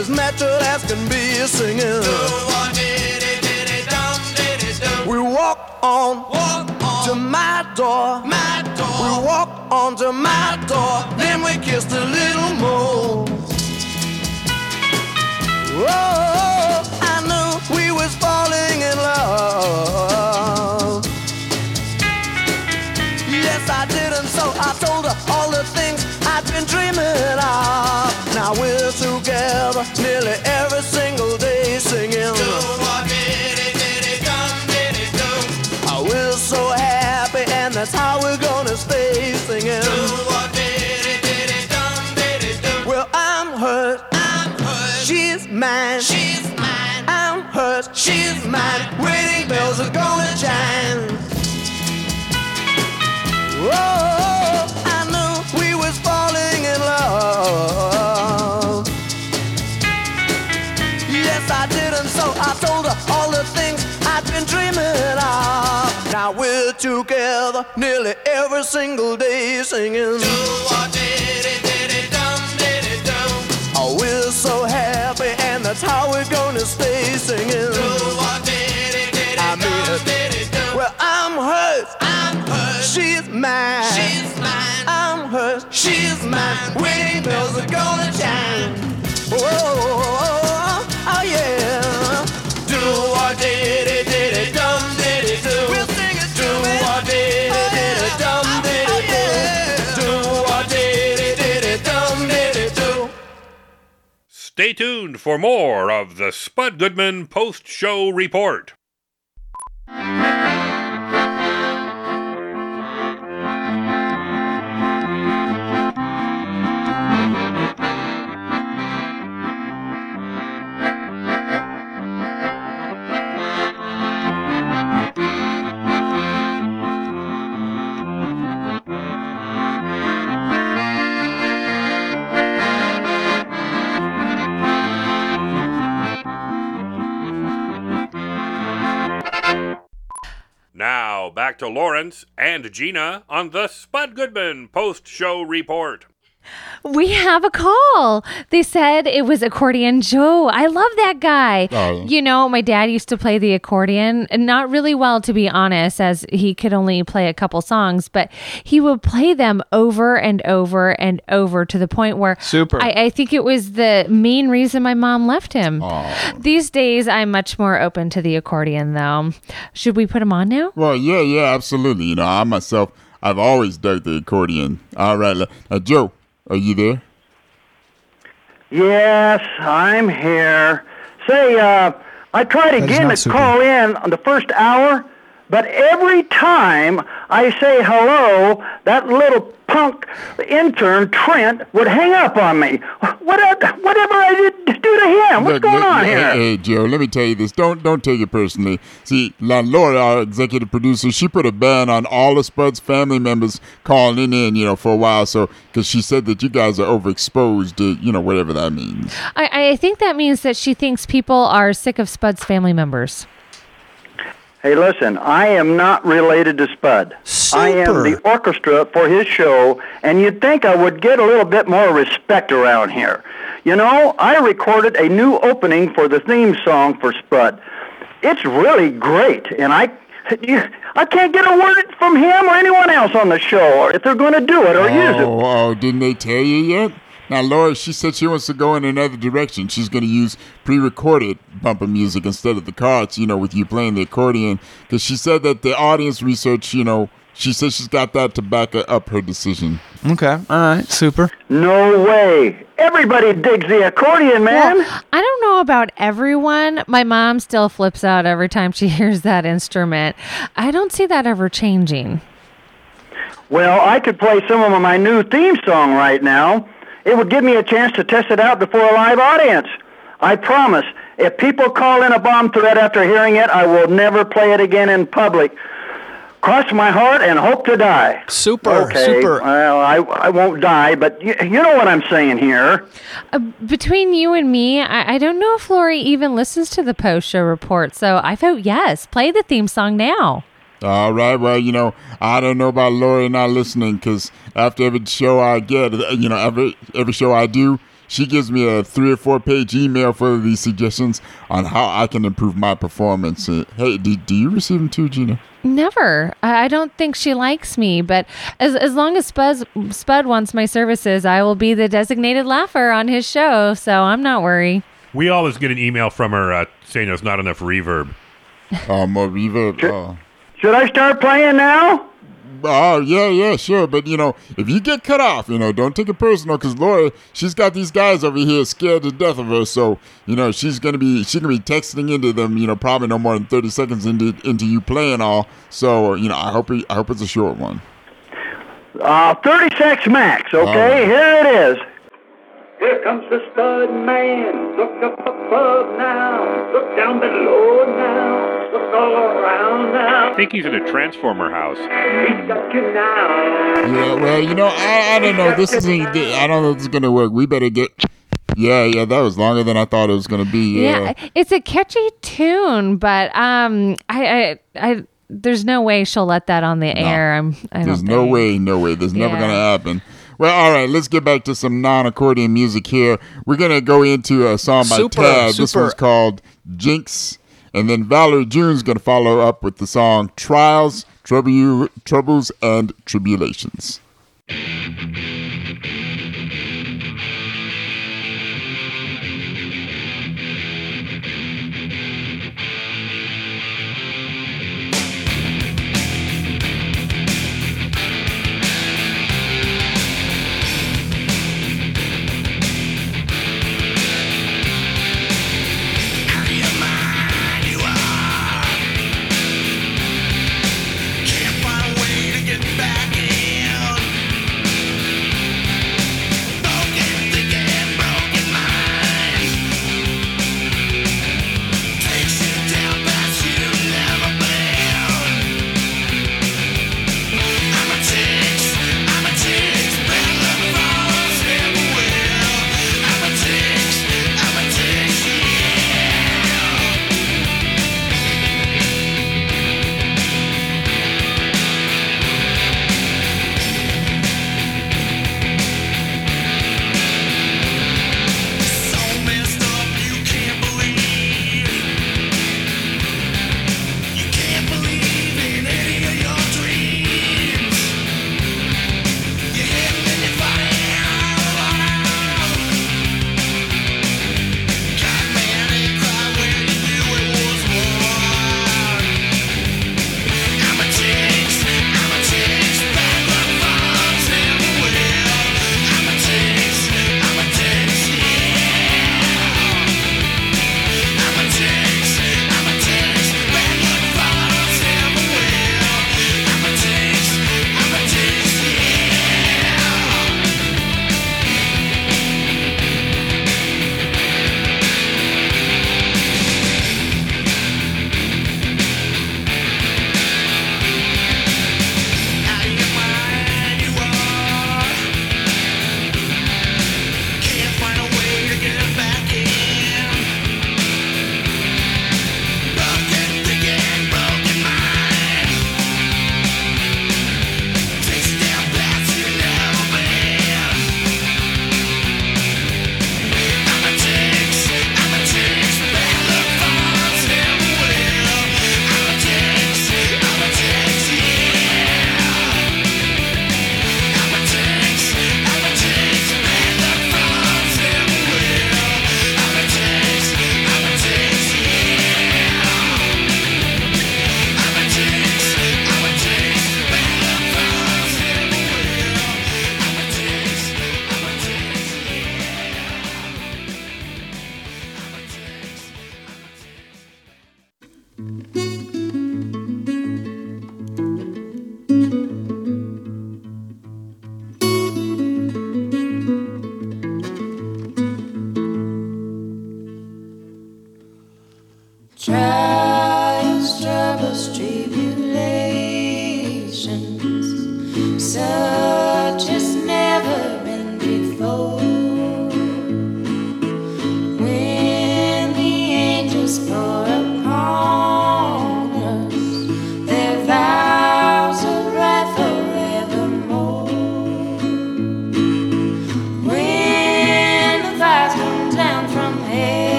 as natural as can be singing. We walked on, walk on to my door. My door. We walked on to my door. Then we kissed a little more. Oh, I knew we was falling in love. Now we're together nearly every single day singing. Oh, we're so happy, and that's how we're gonna stay singing. Well, I'm hers. She's mine. She's mine. I'm hers. She's mine. Wedding bells are gonna chime. Oh, I'd been dreaming of. Now we're together nearly every single day singing. Oh, we're so happy, and that's how we're gonna stay singing. I mean it. Well, I'm hers. I'm hers. She's mine. She's mine. I'm hers. She's mine. Wedding bells are gonna chime. Oh, oh, oh, oh Stay tuned for more of the Spud Goodman post show report. To Lawrence and Gina on the Spud Goodman post show report. We have a call. They said it was Accordion Joe. I love that guy. Oh. You know, my dad used to play the accordion, and not really well, to be honest, as he could only play a couple songs, but he would play them over and over and over to the point where Super. I, I think it was the main reason my mom left him. These days, I'm much more open to the accordion, though. Should we put him on now? Well, yeah, yeah, absolutely. You know, I myself, I've always dug the accordion. All right, uh, Joe, are you there? Yes, I'm here. Say, uh, I tried That is again to super. call in on the first hour, but every time I say hello, that little punk intern Trent would hang up on me. What, whatever I did do to him? What's Look, going look, on hey, here? Hey, Joe, let me tell you this. Don't don't take it personally. See, La Laura, our executive producer, she put a ban on all of Spud's family members calling in, you know, for a while. So, because she said that you guys are overexposed to, you know, whatever that means. I, I think that means that she thinks people are sick of Spud's family members. Hey, listen, I am not related to Spud. Super. I am the orchestra for his show, and you'd think I would get a little bit more respect around here. You know, I recorded a new opening for the theme song for Spud. It's really great, and I. I can't get a word from him or anyone else on the show, or if they're going to do it or use it. Oh, oh, didn't they tell you yet? Now, Laura, she said she wants to go in another direction. She's going to use pre-recorded bumper music instead of the cards, you know, with you playing the accordion. Because she said that the audience research, you know, she said she's got that to back up her decision. Okay, all right, super. No way. Everybody digs the accordion, man. Well, I don't know about everyone. My mom still flips out every time she *laughs* hears that instrument. I don't see that ever changing. Well, I could play some of my new theme song right now. It would give me a chance to test it out before a live audience. I promise. If people call in a bomb threat after hearing it, I will never play it again in public. Cross my heart and hope to die. Super, okay. super. Well, I, I won't die, but you, you know what I'm saying here. Uh, between you and me, I, I don't know if Lori even listens to the post show report, so I vote yes. Play the theme song now. All right. Well, you know, I don't know about Lori not listening because after every show I get, uh, you know, every every show I do, she gives me a three or four page email full of these suggestions on how I can improve my performance. Uh, Hey, do, do you receive them too, Gina? Never. I I don't think she likes me, but as as long as Spud Spud wants my services, I will be the designated laugher on his show. So I'm not worried. We always get an email from her uh, saying there's not enough reverb. Oh, more reverb. Oh. Should I start playing now? Oh, yeah, yeah, sure. But, you know, if you get cut off, you know, don't take it personal because Laura, she's got these guys over here scared to death of her. So, you know, she's going to be, she's going to be texting into them, you know, probably no more than 30 seconds into, into you playing all. So, you know, I hope, I hope it's a short one. Uh, 30 secs max, okay? right. Here it is. Here comes the stud man. Look up above now. Look down below now. Look all around now. I think he's in a transformer house. He's got now. Yeah, well, you know, I, I don't know. This isn't, I don't know if this is going to work. We better get, yeah, yeah, that was longer than I thought it was going to be. Yeah, it's a catchy tune, but um, I, I, I, there's no way she'll let that on the air. I'm, I There's don't no think. way, no way. There's never going to happen. Well, all right, let's get back to some non accordion music here. We're going to go into a song by Super, Tad. This one's called Jinx. And then Valerie June's going to follow up with the song Trials, Trouble, Troubles, and Tribulations.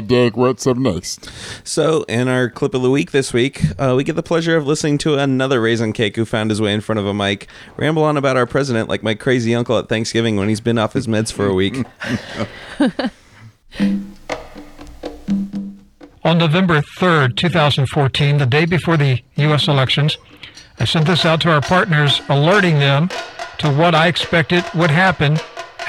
All right, Dick, what's up next? So, in our clip of the week this week, uh, we get the pleasure of listening to another raisin cake who found his way in front of a mic, ramble on about our president like my crazy uncle at Thanksgiving when he's been off his meds for a week. *laughs* On November 3rd, 2014, the day before the U.S. elections, I sent this out to our partners, alerting them to what I expected would happen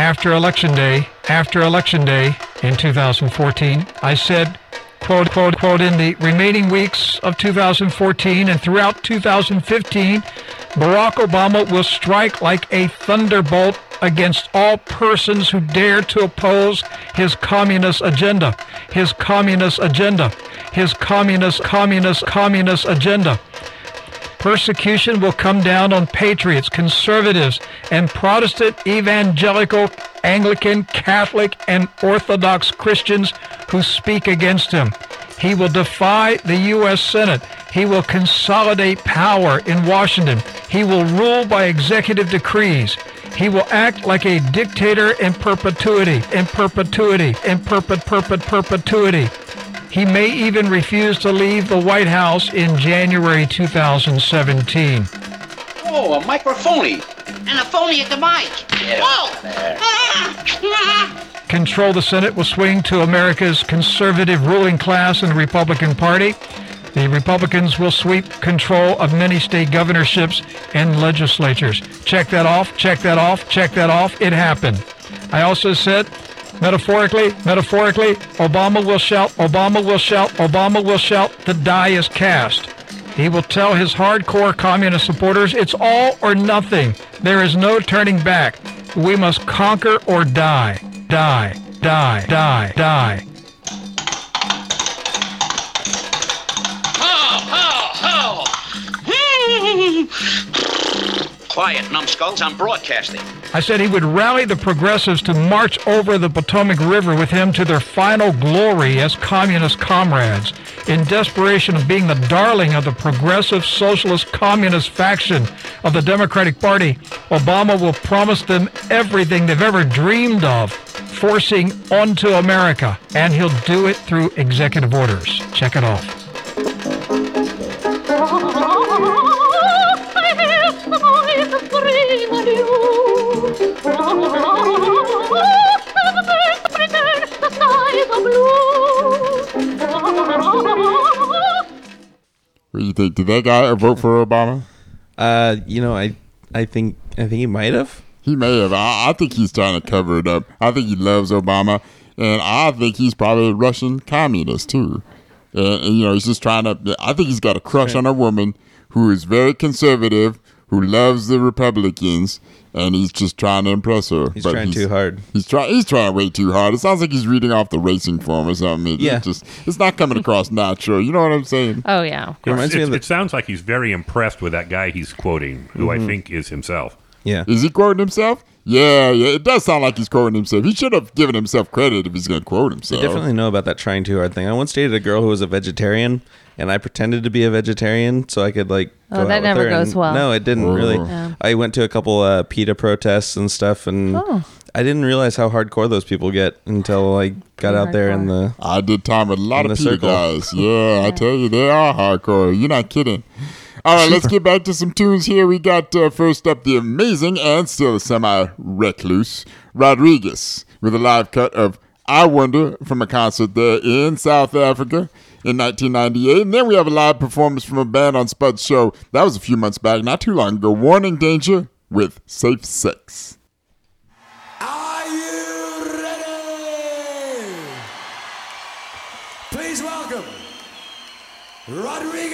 after Election Day. After Election Day in 2014, I said, quote, quote, quote, in the remaining weeks of 2014 and throughout 2015, Barack Obama will strike like a thunderbolt against all persons who dare to oppose his communist agenda, his communist agenda, his communist, communist, communist agenda. Persecution will come down on patriots, conservatives, and Protestant, evangelical, Anglican, Catholic, and Orthodox Christians who speak against him. He will defy the U.S. Senate. He will consolidate power in Washington. He will rule by executive decrees. He will act like a dictator in perpetuity, in perpetuity, in perpet, perpet, perpetuity. He may even refuse to leave the White House in January 2017. Oh, a microphony. And a phony at the mic. Whoa! Control the Senate will swing to America's conservative ruling class and the Republican Party. The Republicans will sweep control of many state governorships and legislatures. Check that off, check that off, check that off. It happened. I also said, metaphorically, metaphorically, Obama will shout, Obama will shout, Obama will shout, the die is cast. He will tell his hardcore communist supporters it's all or nothing. There is no turning back. We must conquer or die. Die, die, die, die. Quiet, numbskulls. I'm broadcasting. I said he would rally the progressives to march over the Potomac River with him to their final glory as communist comrades. In desperation of being the darling of the progressive socialist communist faction of the Democratic Party, Obama will promise them everything they've ever dreamed of, forcing onto America. And he'll do it through executive orders. Check it off. What do you think? Did that guy vote for Obama? Uh, you know, I, I think, I think he might have. He may have. I, I think he's trying to cover it up. I think he loves Obama, and I think he's probably a Russian communist too. And, and you know, he's just trying to. I think he's got a crush right. on a woman who is very conservative, who loves the Republicans, and he's just trying to impress her. He's trying too hard. He's trying. He's trying way too hard. It sounds like he's reading off the racing form or something. It- Yeah. It's just it's not coming across natural. You know what I'm saying? Oh yeah. It, it- it sounds like he's very impressed with that guy he's quoting, who I Mhm. think is himself. Yeah. Is he quoting himself? Yeah, yeah. It does sound like he's quoting himself. He should have given himself credit if he's going to quote himself. I himself. definitely know about that trying too hard thing. I once dated a girl who was a vegetarian, and I pretended to be a vegetarian so I could like. Oh, go that out with never her, goes and- well. No, it didn't Oh. really. Yeah. I went to a couple uh, PETA protests and stuff, and Oh. I didn't realize how hardcore those people get until I got out there in the. I did time with a lot of the PETA circle. guys. Yeah, I tell you, they are hardcore. You're not kidding. All right, let's get back to some tunes here. We got uh, first up the amazing and still semi recluse Rodriguez with a live cut of I Wonder from a concert there in South Africa in 1998. And then we have a live performance from a band on Spud's show. That was a few months back, not too long ago. Warning Danger with Safe Sex. Are you ready? Please welcome Rodriguez.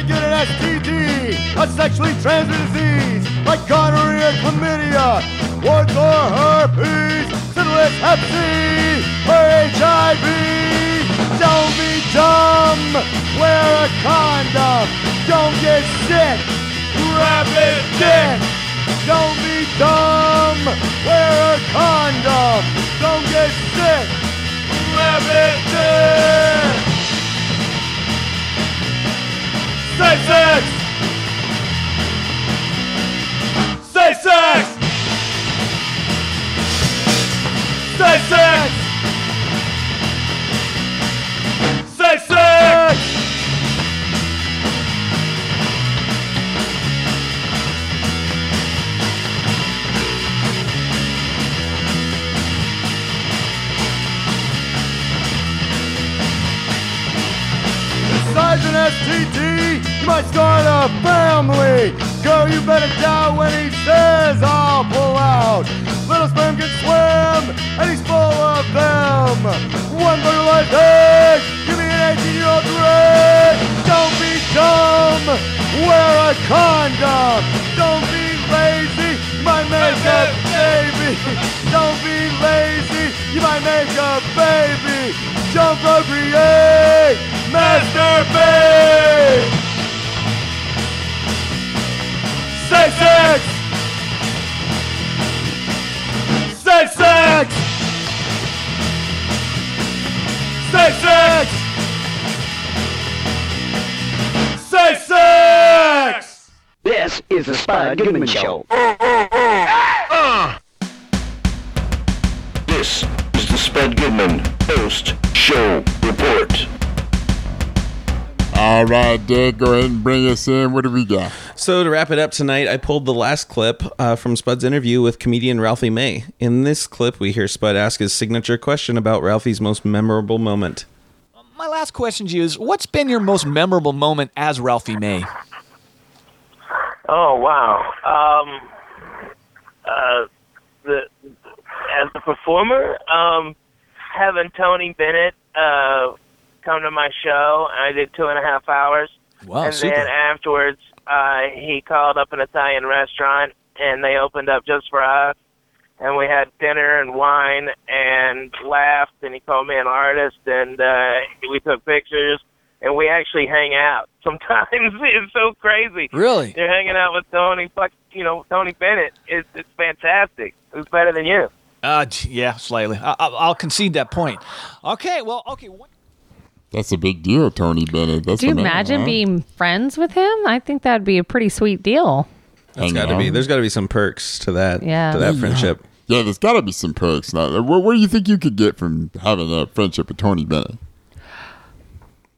Might get an STD, a sexually transmitted disease like gonorrhea, chlamydia, warts or herpes, syphilis, Hep C, or HIV. Don't be dumb. Wear a condom. Don't get sick. Grab it dick. Don't be dumb. Wear a condom. Don't get sick. Grab it dick. Say sex. Say sex. Say sex. Say sex. Besides an STD, you might start a family. Girl, you better die when he says I'll pull out. Little sperm can swim, and he's full of them. One fertilized egg, give me an 18 year old red. Don't be dumb, wear a condom. Don't be lazy, you might make a baby. Don't be lazy, you might make a baby. Don't procreate, masturbate. Say sex. Say sex. Say sex. Say sex. This is the Spud Goodman Show. This is the Spud Goodman Post Show Report. All right, Dick, go ahead and bring us in. What do we got? So to wrap it up tonight, I pulled the last clip uh, from Spud's interview with comedian Ralphie May. In this clip, we hear Spud ask his signature question about Ralphie's most memorable moment. My last question to you is what's been your most memorable moment as Ralphie May? Oh wow. Um, uh, the as a performer, um, having Tony Bennett uh, come to my show, and I did two and a half hours. Wow, and super. then afterwards, uh, he called up an Italian restaurant, and they opened up just for us. And we had dinner and wine and laughed, and he called me an artist, and uh, we took pictures, and we actually hang out. *laughs* Sometimes *laughs* it's so crazy. Really? You're hanging out with Tony, fuck, you know, Tony Bennett. It's it's fantastic. Who's better than you? Uh, yeah, slightly. I- I- I'll concede that point. Okay, well, okay. What- That's a big deal, Tony Bennett. That's Do you a man, imagine huh? being friends with him? I think that'd be a pretty sweet deal. That's got to be. There's got to be some perks to that. Yeah. To that Yeah. friendship. Yeah, there's got to be some perks. Now, what, what do you think you could get from having a friendship with Tony Bennett?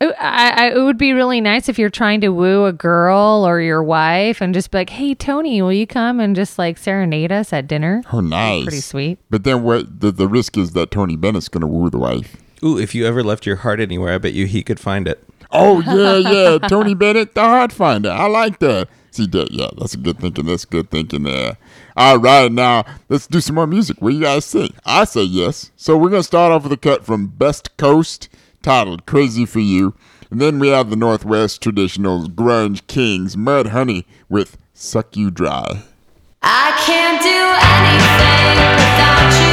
I, I, it would be really nice if you're trying to woo a girl or your wife and just be like, hey, Tony, will you come and just like serenade us at dinner? Oh, nice. Pretty sweet. But then what? The, the risk is that Tony Bennett's going to woo the wife. Ooh, if you ever left your heart anywhere, I bet you he could find it. Oh yeah, yeah. *laughs* Tony Bennett, the heart finder. I like that. See that? Yeah, that's a good thinking. That's good thinking there. All right, now let's do some more music. What do you guys think? I say yes. So we're gonna start off with a cut from Best Coast titled "Crazy for You," and then we have the Northwest traditional grunge kings Mudhoney with "Suck You Dry." I can't do anything without you.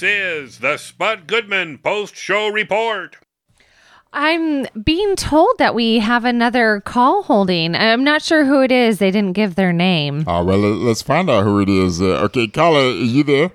This is the Spud Goodman Post Show Report. I'm being told that we have another call holding. I'm not sure who it is. They didn't give their name. Oh, well, let- let's find out who it is. Uh, okay, caller, are you there?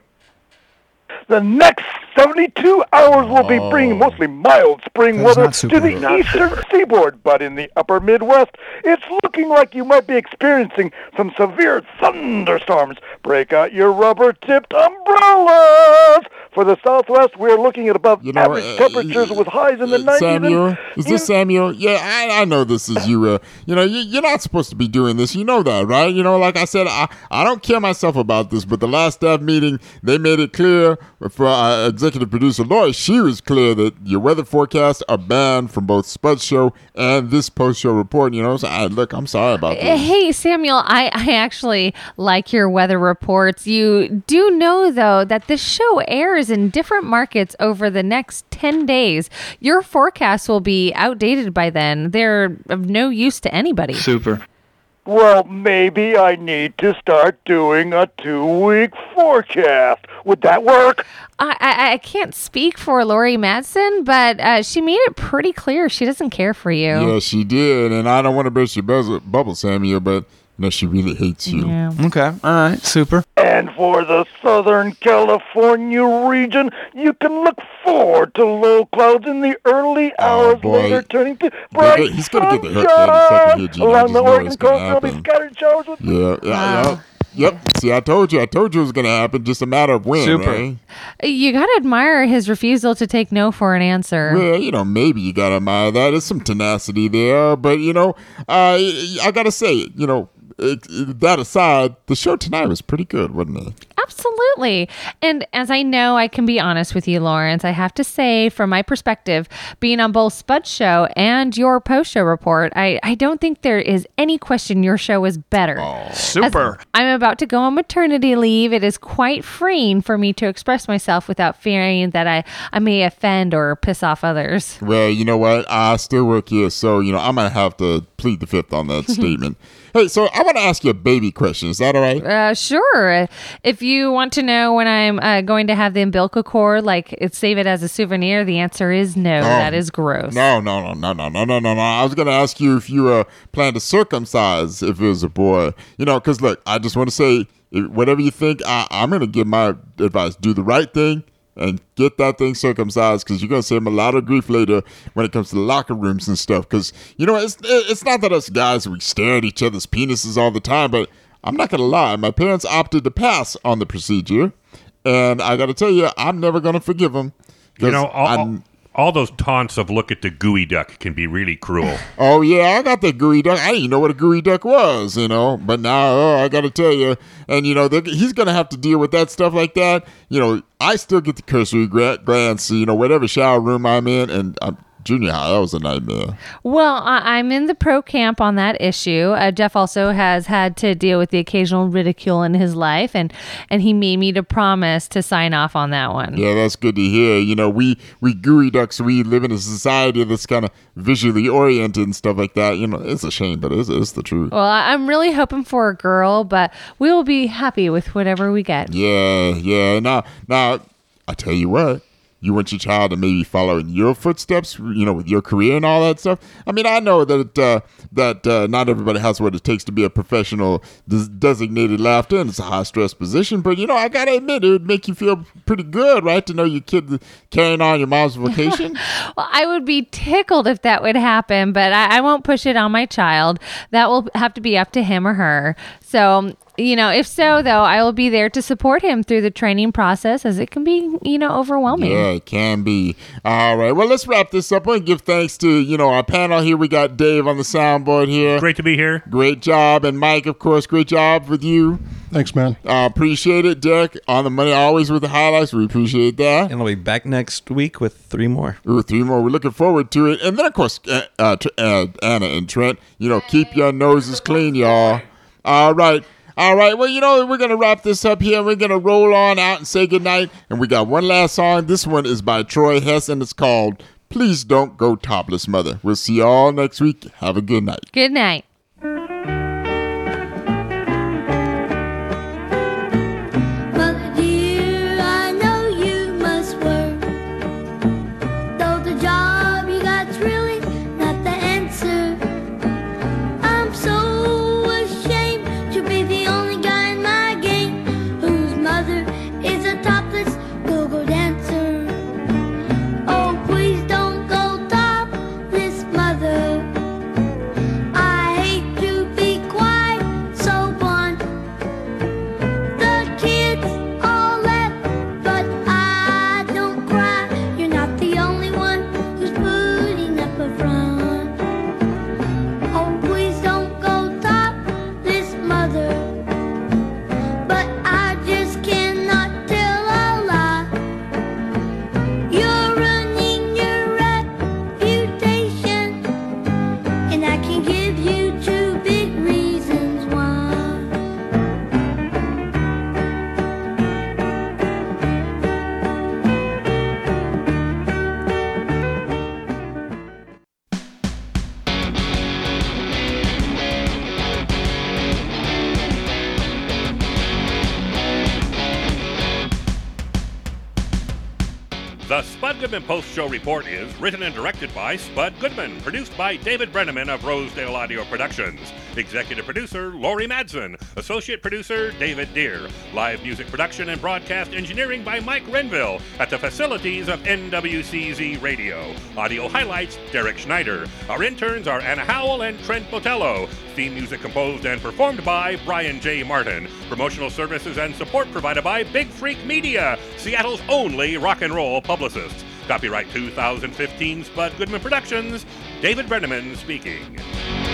The next 72 hours will be bringing mostly mild spring That is weather to the. Not eastern *laughs* seaboard, but in the upper Midwest, it's looking like you might be experiencing some severe thunderstorms. Break out your rubber-tipped umbrellas. For the Southwest, we're looking at above know, average uh, temperatures with highs in the 90s. Samuel? and- Is this Samuel? Yeah, I, I know this is you. Uh, you know, you, you're not supposed to be doing this. You know that, right? You know, like I said, I, I don't care myself about this, but the last staff meeting, they made it clear for uh, executive producer Lori, she was clear that your weather forecasts are banned from both Spud Show and this post show report. You know, so I, look, I'm sorry about eh, that. Hey, Samuel, I, I actually like your weather reports. You do know, though, that this show airs in different markets over the next 10 days. Your forecasts will be outdated by then. They're of no use to anybody. Super. Well, maybe I need to start doing a two-week forecast. Would that work? I, I, I can't speak for Lori Madsen, but uh, she made it pretty clear she doesn't care for you. Yeah, she did, and I don't want to burst your buzz- bubble, Samuel, but no, she really hates you. Okay, all right, super. And for the Southern California region, you can look forward to low clouds in the early hours boy. later, turning to But bright he's gonna get the hurt any second here, Gina. Along the Oregon coast, there'll be scattered showers with Yeah, yeah, yeah. Yep. See, I told you. I told you it was going to happen. Just a matter of when. Super. Right? You got to admire his refusal to take no for an answer. Well, you know, maybe you got to admire that. There's some tenacity there. But, you know, uh, I got to say, you know, it, that aside, the show tonight was pretty good, wasn't it? Absolutely. And as I know, I can be honest with you, Lawrence, I have to say, from my perspective, being on both Spud's show and your post show report, I, I don't think there is any question your show is better. Super. As I'm about to go on maternity leave. It is quite freeing for me to express myself without fearing that I, I may offend or piss off others. Well, you know what? I still work here, so, you know, I'm going to have to plead the fifth on that *laughs* statement. Hey, so I want to ask you a baby question. Is that all right? Uh, sure. If you want to know when I'm uh, going to have the umbilical cord, like save it as a souvenir, the answer is no. that is gross. No, no, no, no, no, no, no, no, no. I was going to ask you if you uh, plan to circumcise if it was a boy. You know, because look, I just want to say, whatever you think, I, I'm going to give my advice. Do the right thing and get that thing circumcised because you're going to save him a lot of grief later when it comes to the locker rooms and stuff. Because, you know, it's, it's not that us guys, we stare at each other's penises all the time, but I'm not going to lie. My parents opted to pass on the procedure. And I got to tell you, I'm never going to forgive them. You know, all, all, those taunts of look at the gooey duck can be really cruel. *laughs* Oh yeah, I got the gooey duck. I didn't even know what a gooey duck was, you know. But now oh, I got to tell you, and you know he's gonna have to deal with that stuff like that. You know, I still get the cursory glance, you know, whatever shower room I'm in, and I'm junior high. That was a nightmare. Well, I- I'm in the pro camp on that issue. Uh, Jeff also has had to deal with the occasional ridicule in his life, and and he made me to promise to sign off on that one. Yeah, that's good to hear. You know, we we gooey ducks, we live in a society that's kind of visually oriented and stuff like that. You know, it's a shame, but it's, it's the truth. Well, I'm really hoping for a girl, but we will be happy with whatever we get. Yeah, yeah. Now, now, I tell you what. You want your child to maybe follow in your footsteps, you know, with your career and all that stuff. I mean, I know that uh, that uh, not everybody has what it takes to be a professional des- designated laughter, and it's a high stress position. But you know, I gotta admit, it would make you feel pretty good, right, to know your kid carrying on your mom's vocation. *laughs* Well, I would be tickled if that would happen, but I, I won't push it on my child. That will have to be up to him or her. So, you know, if so, though, I will be there to support him through the training process as it can be, you know, overwhelming. Yeah, it can be. All right. Well, let's wrap this up. I want to give thanks to, you know, our panel here. We got Dave on the soundboard here. Great to be here. Great job. And Mike, of course, great job with you. Thanks, man. Uh, appreciate it, Derek. On the money, always with the highlights. We appreciate that. And I'll be back next week with three more. Ooh, three more. We're looking forward to it. And then, of course, uh, uh, uh, Anna and Trent, you know, keep your noses clean, y'all. All right. All right. Well, you know, we're going to wrap this up here. We're going to roll on out and say goodnight. And we got one last song. This one is by Troy Hess, and it's called Please Don't Go Topless, Mother. We'll see you all next week. Have a good night. Good night. Goodman Post Show Report is written and directed by Spud Goodman, produced by David Brenneman of Rosedale Audio Productions. Executive producer Lori Madsen, associate producer David Deere. Live music production and broadcast engineering by Mike Renville at the facilities of NWCZ Radio. Audio highlights Derek Schneider. Our interns are Anna Howell and Trent Botello. Theme music composed and performed by Brian J. Martin. Promotional services and support provided by Big Freak Media, Seattle's only rock and roll publicist. Copyright 2015 Spud Goodman Productions. David Brenneman speaking.